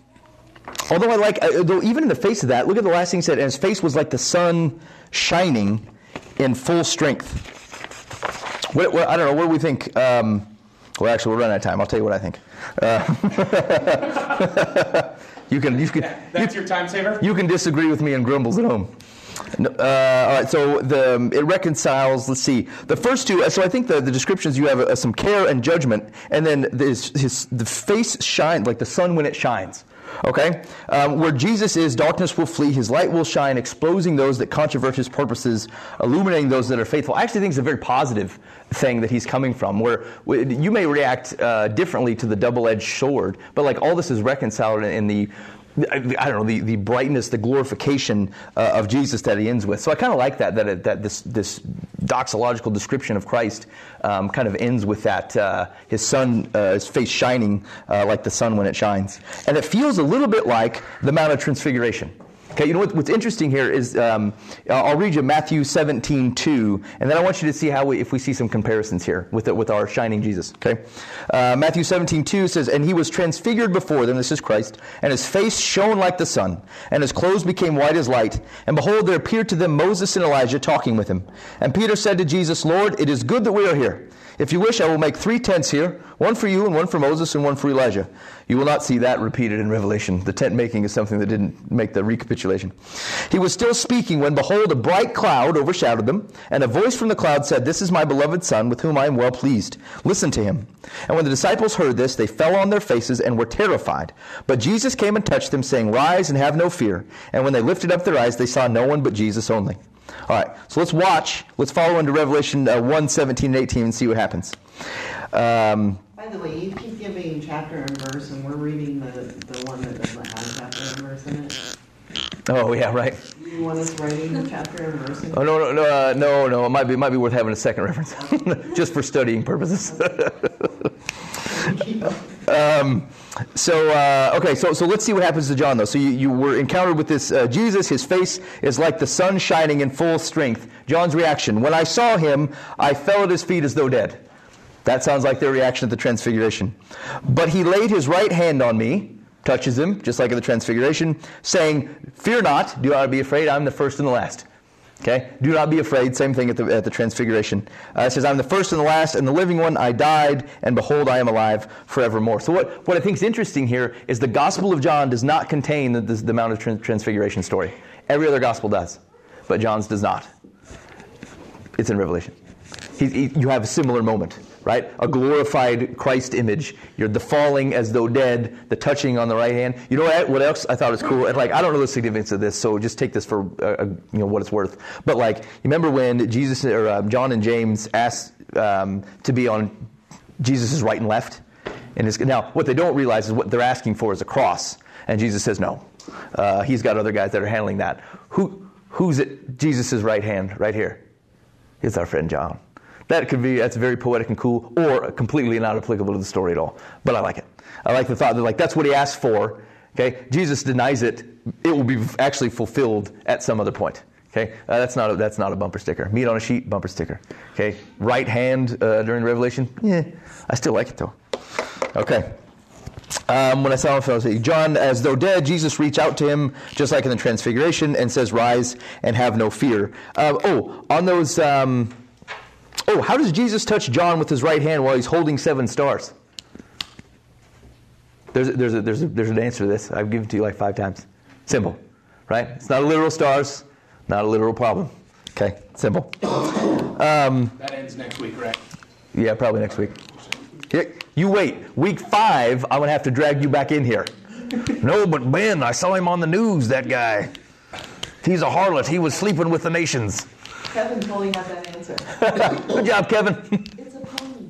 Although I like, uh, though even in the face of that, look at the last thing he said, and his face was like the sun shining in full strength. What, what, I don't know, what do we think? Um, well, actually, we're running out of time. I'll tell you what I think. Uh, you can, you can, That's your time saver? you can disagree with me and grumbles at home. No, Uh, all right, so the, um, it reconciles. Let's see, the first two. So I think the, the descriptions you have uh, some care and judgment, and then his, his the face shine like the sun when it shines. Okay, um, where Jesus is, darkness will flee. His light will shine, exposing those that controvert his purposes, illuminating those that are faithful. I actually think it's a very positive thing that he's coming from. Where you may react uh, differently to the double-edged sword, but like all this is reconciled in the I don't know the, the brightness, the glorification uh, of Jesus that he ends with. So I kind of like that that it, that this this doxological description of Christ um, kind of ends with that uh, his sun, uh, his face shining uh, like the sun when it shines, and it feels a little bit like the Mount of Transfiguration. Okay, you know what, what's interesting here is um, I'll read you Matthew 17, 2, and then I want you to see how we, if we see some comparisons here with it, with our shining Jesus. Okay, uh, Matthew 17, 2 says, "And he was transfigured before them. This is Christ, and his face shone like the sun, and his clothes became white as light. And behold, there appeared to them Moses and Elijah talking with him. And Peter said to Jesus, Lord, it is good that we are here. If you wish, I will make three tents here one for you, and one for Moses, and one for Elijah. You will not see that repeated in Revelation. The tent making is something that didn't make the recapitulation. He was still speaking when, behold, a bright cloud overshadowed them, and a voice from the cloud said, This is my beloved Son, with whom I am well pleased. Listen to him. And when the disciples heard this, they fell on their faces and were terrified. But Jesus came and touched them, saying, Rise and have no fear. And when they lifted up their eyes, they saw no one but Jesus only. All right, so let's watch. Let's follow into Revelation uh, 1 17 and 18 and see what happens. Um, By the way, you keep giving chapter and verse, and we're reading the, the one that doesn't have chapter and verse in it. oh, yeah, right. You want us writing the chapter and verse? Oh, no, no, no, uh, no, no. It might be, it might be worth having a second reference, just for studying purposes. um, so uh, okay, so so let's see what happens to John though. So you, you were encountered with this uh, Jesus. His face is like the sun shining in full strength. John's reaction: When I saw him, I fell at his feet as though dead. That sounds like their reaction at the transfiguration. But he laid his right hand on me, touches him, just like at the transfiguration, saying, "Fear not. Do not be afraid. I'm the first and the last." Okay? Do not be afraid. Same thing at the, at the transfiguration. Uh, it says, I'm the first and the last and the living one. I died, and behold, I am alive forevermore. So, what, what I think is interesting here is the Gospel of John does not contain the, the, the Mount of Transfiguration story. Every other Gospel does, but John's does not. It's in Revelation. He, he, you have a similar moment, right? A glorified Christ image. You're the falling as though dead, the touching on the right hand. You know what, what else I thought was cool? And like, I don't know the significance of this, so just take this for uh, uh, you know what it's worth. But like, remember when Jesus or uh, John and James asked um, to be on Jesus' right and left? And his, now, what they don't realize is what they're asking for is a cross, and Jesus says no. Uh, he's got other guys that are handling that. Who Who's at Jesus' right hand, right here? It's our friend John. That could be, that's very poetic and cool, or completely not applicable to the story at all. But I like it. I like the thought that, like, that's what he asked for. Okay? Jesus denies it. It will be actually fulfilled at some other point. Okay? Uh, that's, not a, that's not a bumper sticker. Meat on a sheet, bumper sticker. Okay? Right hand uh, during Revelation, yeah, I still like it though. Okay. Um, when I saw him, I was saying, John, as though dead, Jesus reached out to him, just like in the Transfiguration, and says, Rise and have no fear. Uh, oh, on those. Um, oh, how does Jesus touch John with his right hand while he's holding seven stars? There's, a, there's, a, there's, a, there's an answer to this. I've given it to you like five times. Simple, right? It's not a literal stars, not a literal problem. Okay, simple. Um, that ends next week, right? Yeah, probably next week. You wait. Week five, I'm going to have to drag you back in here. no, but Ben, I saw him on the news, that guy. He's a harlot. He was sleeping with the nations. Kevin totally had that answer. Good job, Kevin. It's a pony.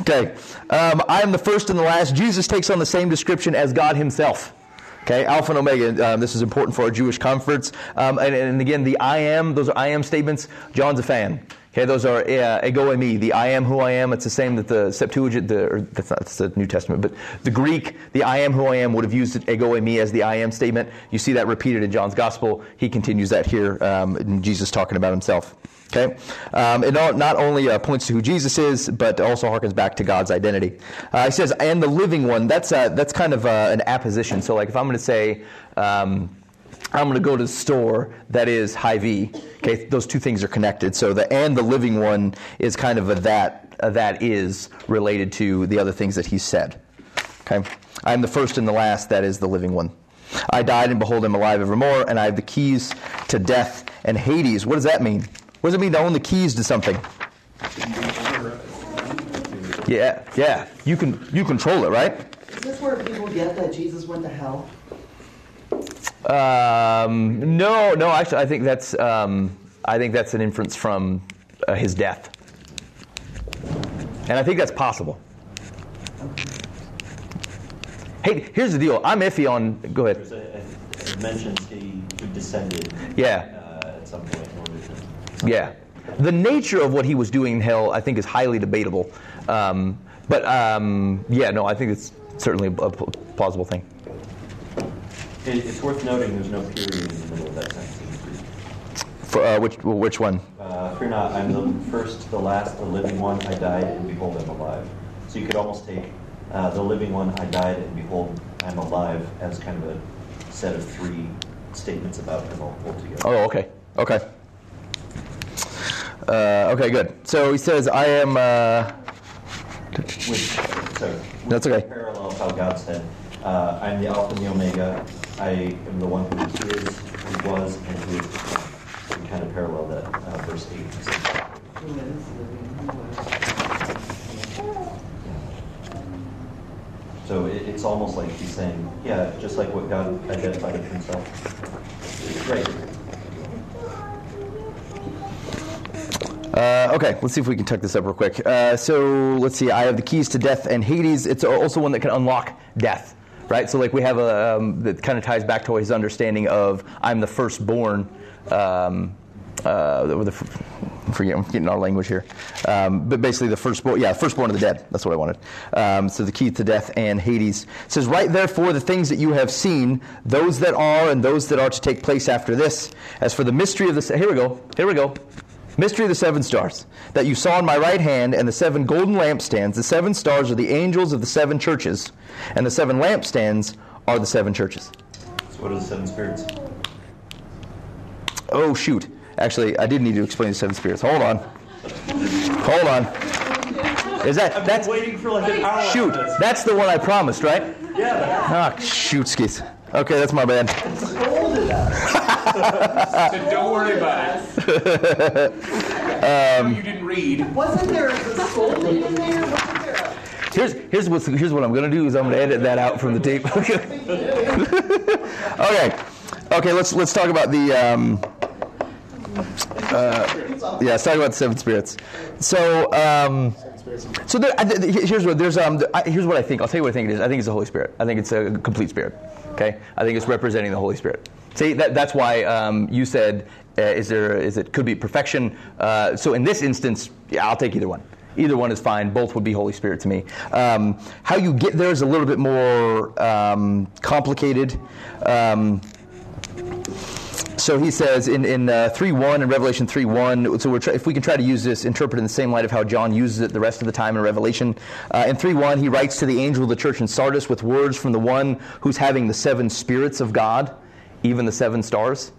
okay. Um, I am the first and the last. Jesus takes on the same description as God himself. Okay, Alpha and Omega. Um, this is important for our Jewish comforts. Um, and, and, again, the I am, those are I am statements. John's a fan. Okay, those are uh, ego eimi, the I am who I am. It's the same that the Septuagint, the, or that's not that's the New Testament, but the Greek, the I am who I am, would have used ego eimi as the I am statement. You see that repeated in John's Gospel. He continues that here, um, Jesus talking about himself. Okay, um, it not only uh, points to who Jesus is, but also harkens back to God's identity. Uh, he says, "And the living one." That's uh, that's kind of uh, an apposition. So, like, if I'm going to say. Um, I'm going to go to the store that is Hy-Vee. Okay, those two things are connected. So the and the living one is kind of a that a that is related to the other things that he said. Okay, I'm the first and the last. That is the living one. I died and behold, I'm alive evermore, and I have the keys to death and Hades. What does that mean? What does it mean to own the keys to something? Yeah, yeah. You can you control it, right? Is this where people get that Jesus went to hell? Um, no, no. Actually, I think that's um, I think that's an inference from uh, his death, and I think that's possible. Hey, here's the deal. I'm iffy on. Go ahead. it mentions he, he descended. Yeah. Uh, at some point. Yeah. The nature of what he was doing in hell, I think, is highly debatable. Um, but um, yeah, no, I think it's certainly a plausible thing. It's worth noting there's no period in the middle of that sentence. For, uh, which, which one? Uh, fear not, I'm the first, the last, the living one. I died, and behold, I'm alive. So you could almost take uh, the living one, I died, and behold, I'm alive, as kind of a set of three statements about him all together. Oh, okay. Okay. Uh, okay, good. So he says, I am. Uh, which, so, That's okay. Parallel how God said, uh, I'm the Alpha and the Omega. I am the one who is, who was, and who is. We kind of parallel that uh, verse 8. So it, it's almost like he's saying, yeah, just like what God identified himself. Right. Uh, okay, let's see if we can tuck this up real quick. Uh, so let's see. I have the keys to death and Hades. It's also one that can unlock death, right? So like we have a um, that kind of ties back to his understanding of I'm the firstborn. Um, uh, the, forget, I'm getting our language here. Um, but basically, the firstborn, yeah, firstborn of the dead. That's what I wanted. Um, so the key to death and Hades it says, "Right therefore, the things that you have seen, those that are, and those that are to take place after this. As for the mystery of this, here we go, here we go. Mystery of the seven stars that you saw in my right hand, and the seven golden lampstands. The seven stars are the angels of the seven churches, and the seven lampstands are the seven churches. So, what are the seven spirits? Oh, shoot. Actually, I did need to explain the seven spirits. Hold on. Hold on. Is that that's waiting for like an hour? shoot? That's the one I promised, right? Yeah. Ah, shoot, skis. Okay, that's my bad. so don't worry about it. um, you didn't read. Wasn't there a scolding in there? Wasn't there a... Here's here's what here's what I'm going to do is I'm going to edit that out from the tape. okay, okay. Let's let's talk about the. Um, uh, yeah, let's talk about the seven spirits. So, um, so there, here's what there's um, here's what I think. I'll tell you what I think it is. I think it's the Holy Spirit. I think it's a complete spirit. Okay, I think it's representing the Holy Spirit. See, that, that's why um, you said, uh, is there, is it could be perfection? Uh, so in this instance, yeah, I'll take either one. Either one is fine. Both would be Holy Spirit to me. Um, how you get there is a little bit more um, complicated. Um, so he says in, in uh, 3.1 in revelation 3.1 so we're try, if we can try to use this interpret in the same light of how john uses it the rest of the time in revelation uh, in 3.1 he writes to the angel of the church in sardis with words from the one who's having the seven spirits of god even the seven stars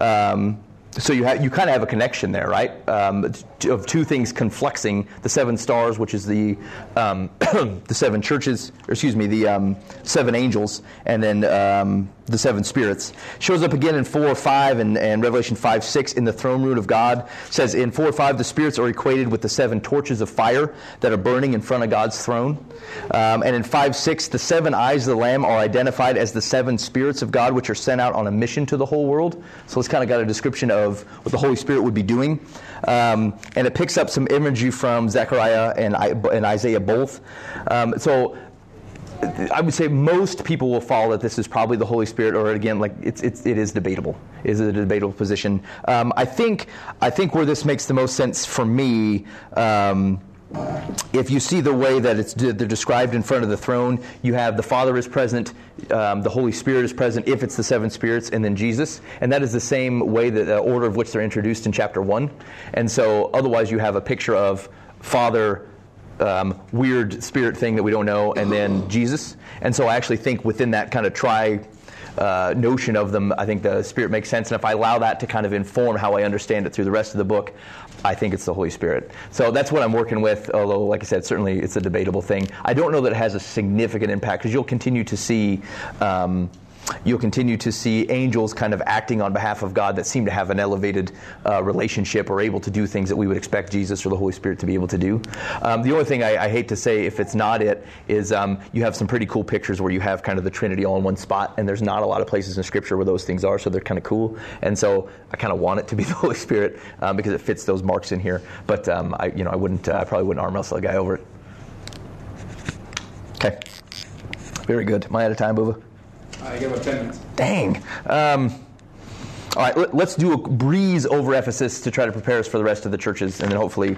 um, so you have you kind of have a connection there, right? Um, of two things confluxing: the seven stars, which is the um, the seven churches, or excuse me, the um, seven angels, and then um, the seven spirits. Shows up again in four or five, and, and Revelation five six in the throne room of God. Says in four or five, the spirits are equated with the seven torches of fire that are burning in front of God's throne. Um, and in five six, the seven eyes of the Lamb are identified as the seven spirits of God, which are sent out on a mission to the whole world. So it's kind of got a description of what the Holy Spirit would be doing. Um, and it picks up some imagery from Zechariah and, and Isaiah both. Um, so I would say most people will follow that this is probably the Holy Spirit, or again, like it's, it's it is debatable. It a debatable position. Um, I think I think where this makes the most sense for me. Um, if you see the way that it's they're described in front of the throne, you have the Father is present, um, the Holy Spirit is present, if it's the seven spirits, and then Jesus, and that is the same way that the order of which they're introduced in chapter one. And so, otherwise, you have a picture of Father, um, weird spirit thing that we don't know, and then Jesus. And so, I actually think within that kind of tri uh, notion of them, I think the Spirit makes sense. And if I allow that to kind of inform how I understand it through the rest of the book, I think it's the Holy Spirit. So that's what I'm working with, although, like I said, certainly it's a debatable thing. I don't know that it has a significant impact because you'll continue to see. Um, you'll continue to see angels kind of acting on behalf of God that seem to have an elevated uh, relationship or able to do things that we would expect Jesus or the Holy Spirit to be able to do. Um, the only thing I, I, hate to say, if it's not it, is um, you have some pretty cool pictures where you have kind of the Trinity all in one spot, and there's not a lot of places in Scripture where those things are, so they're kind of cool. And so I kind of want it to be the Holy Spirit um, because it fits those marks in here. But um, I, you know, I wouldn't, uh, I probably wouldn't arm wrestle a guy over it. Okay. Very good. Am I out of time, Bova? I give about 10 minutes. Dang. Um, all right, let, us do a breeze over Ephesus to try to prepare us for the rest of the churches, and then hopefully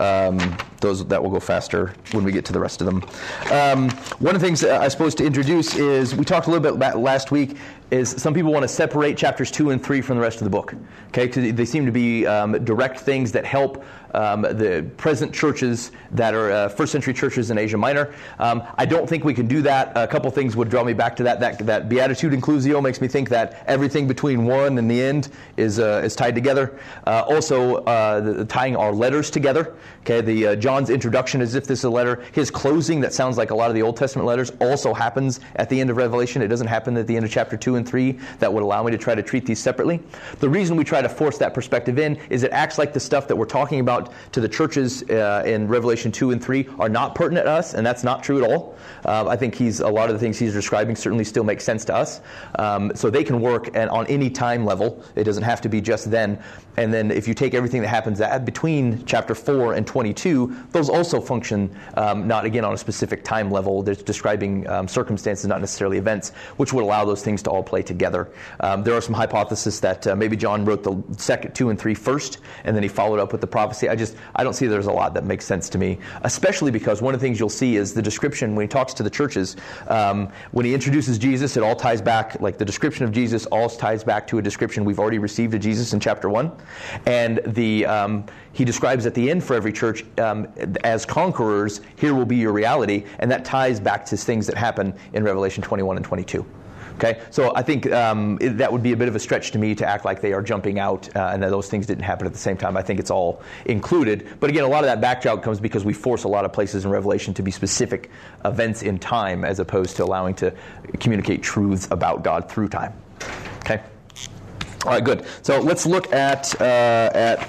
um, those that will go faster when we get to the rest of them. Um, one of the things I suppose to introduce is we talked a little bit last week is some people want to separate chapters two and three from the rest of the book. Okay, they seem to be um, direct things that help um, the present churches that are uh, first century churches in Asia Minor. Um, I don't think we can do that. A couple things would draw me back to that. That, that beatitude inclusio makes me think that everything between one and the end is uh, is tied together. Uh, also, uh, the, tying our letters together. Okay, the uh, John's introduction as if this is a letter. His closing that sounds like a lot of the Old Testament letters also happens at the end of Revelation. It doesn't happen at the end of chapter two and three. That would allow me to try to treat these separately. The reason we try to force that perspective in is it acts like the stuff that we're talking about to the churches uh, in Revelation 2 and 3 are not pertinent to us, and that's not true at all. Uh, I think he's a lot of the things he's describing certainly still make sense to us. Um, so they can work and on any time level. It doesn't have to be just then. And then if you take everything that happens at, between chapter 4 and 22, those also function um, not again on a specific time level. They're describing um, circumstances, not necessarily events, which would allow those things to all play together. Um, there are some hypotheses that uh, maybe John wrote the second two and three first, and then he followed up with the prophecy. I just I don't see there's a lot that makes sense to me, especially because one of the things you'll see is the description when he talks to the churches. Um, when he introduces Jesus, it all ties back, like the description of Jesus, all ties back to a description we've already received of Jesus in chapter one, and the um, he describes at the end for every church um, as conquerors. Here will be your reality, and that ties back to things that happen in Revelation 21 and 22. Okay, so I think um, it, that would be a bit of a stretch to me to act like they are jumping out uh, and that those things didn't happen at the same time. I think it's all included. But again, a lot of that backdrop comes because we force a lot of places in Revelation to be specific events in time as opposed to allowing to communicate truths about God through time. Okay. All right, good. So let's look at uh, at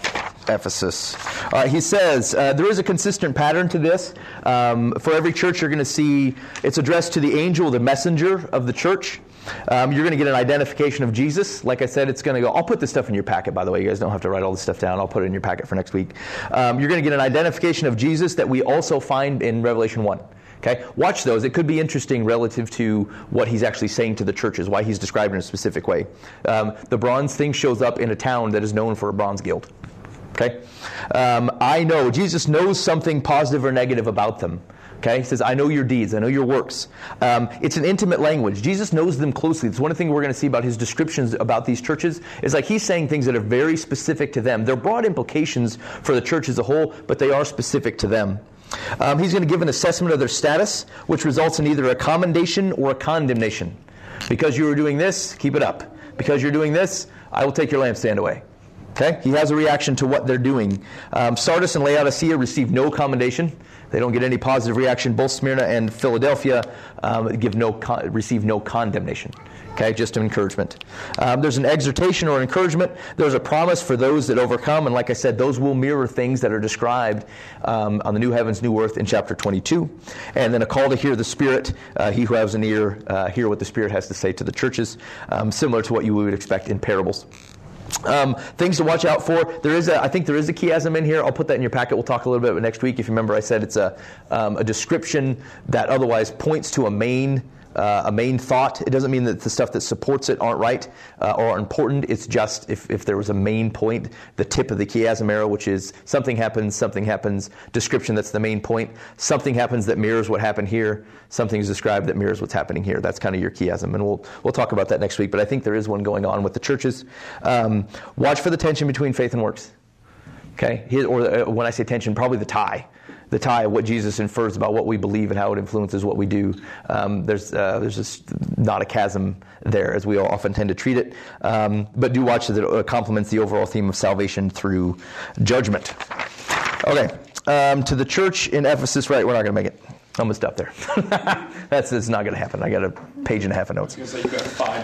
Ephesus. Uh, he says uh, there is a consistent pattern to this. Um, for every church, you're going to see it's addressed to the angel, the messenger of the church. Um, you're going to get an identification of Jesus. Like I said, it's going to go. I'll put this stuff in your packet, by the way. You guys don't have to write all this stuff down. I'll put it in your packet for next week. Um, you're going to get an identification of Jesus that we also find in Revelation 1. Okay, watch those. It could be interesting relative to what he's actually saying to the churches, why he's described in a specific way. Um, the bronze thing shows up in a town that is known for a bronze guild. Okay, um, I know Jesus knows something positive or negative about them. Okay, he says, I know your deeds, I know your works. Um, it's an intimate language. Jesus knows them closely. It's one of the things we're going to see about his descriptions about these churches. Is like he's saying things that are very specific to them. They're broad implications for the church as a whole, but they are specific to them. Um, he's going to give an assessment of their status, which results in either a commendation or a condemnation. Because you are doing this, keep it up. Because you're doing this, I will take your lampstand away. Okay? He has a reaction to what they're doing. Um, Sardis and Laodicea receive no commendation. They don't get any positive reaction. Both Smyrna and Philadelphia um, give no con- receive no condemnation. Okay, just an encouragement. Um, there's an exhortation or encouragement. There's a promise for those that overcome, and like I said, those will mirror things that are described um, on the new heavens, new earth in chapter 22. And then a call to hear the Spirit. Uh, he who has an ear, uh, hear what the Spirit has to say to the churches, um, similar to what you would expect in parables. Um, things to watch out for. There is a, I think there is a chiasm in here. I'll put that in your packet. We'll talk a little bit next week. If you remember, I said it's a, um, a description that otherwise points to a main uh, a main thought. It doesn't mean that the stuff that supports it aren't right uh, or important. It's just if, if there was a main point, the tip of the chiasm arrow, which is something happens, something happens, description that's the main point. Something happens that mirrors what happened here. Something is described that mirrors what's happening here. That's kind of your chiasm, and we'll we'll talk about that next week. But I think there is one going on with the churches. Um, watch for the tension between faith and works. Okay, or uh, when I say tension, probably the tie the tie of what Jesus infers about what we believe and how it influences what we do. Um, there's uh, there's just not a chasm there, as we often tend to treat it. Um, but do watch that it complements the overall theme of salvation through judgment. Okay, um, to the church in Ephesus, right? We're not going to make it. I'm gonna stop there. that's, that's not gonna happen. I got a page and a half of notes.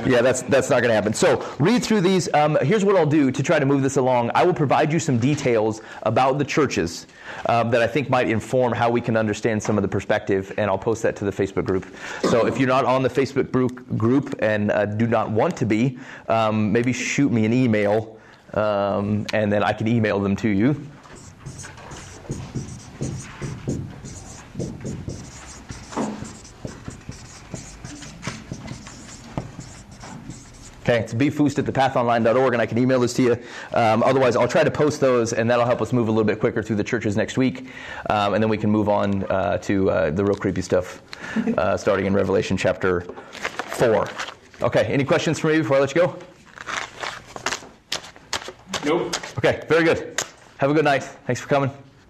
Yeah, that's that's not gonna happen. So read through these. Um, here's what I'll do to try to move this along. I will provide you some details about the churches um, that I think might inform how we can understand some of the perspective, and I'll post that to the Facebook group. So if you're not on the Facebook group and uh, do not want to be, um, maybe shoot me an email, um, and then I can email them to you. Okay, it's bfoost at thepathonline.org, and I can email this to you. Um, otherwise, I'll try to post those, and that'll help us move a little bit quicker through the churches next week. Um, and then we can move on uh, to uh, the real creepy stuff, uh, starting in Revelation chapter 4. Okay, any questions for me before I let you go? Nope. Okay, very good. Have a good night. Thanks for coming.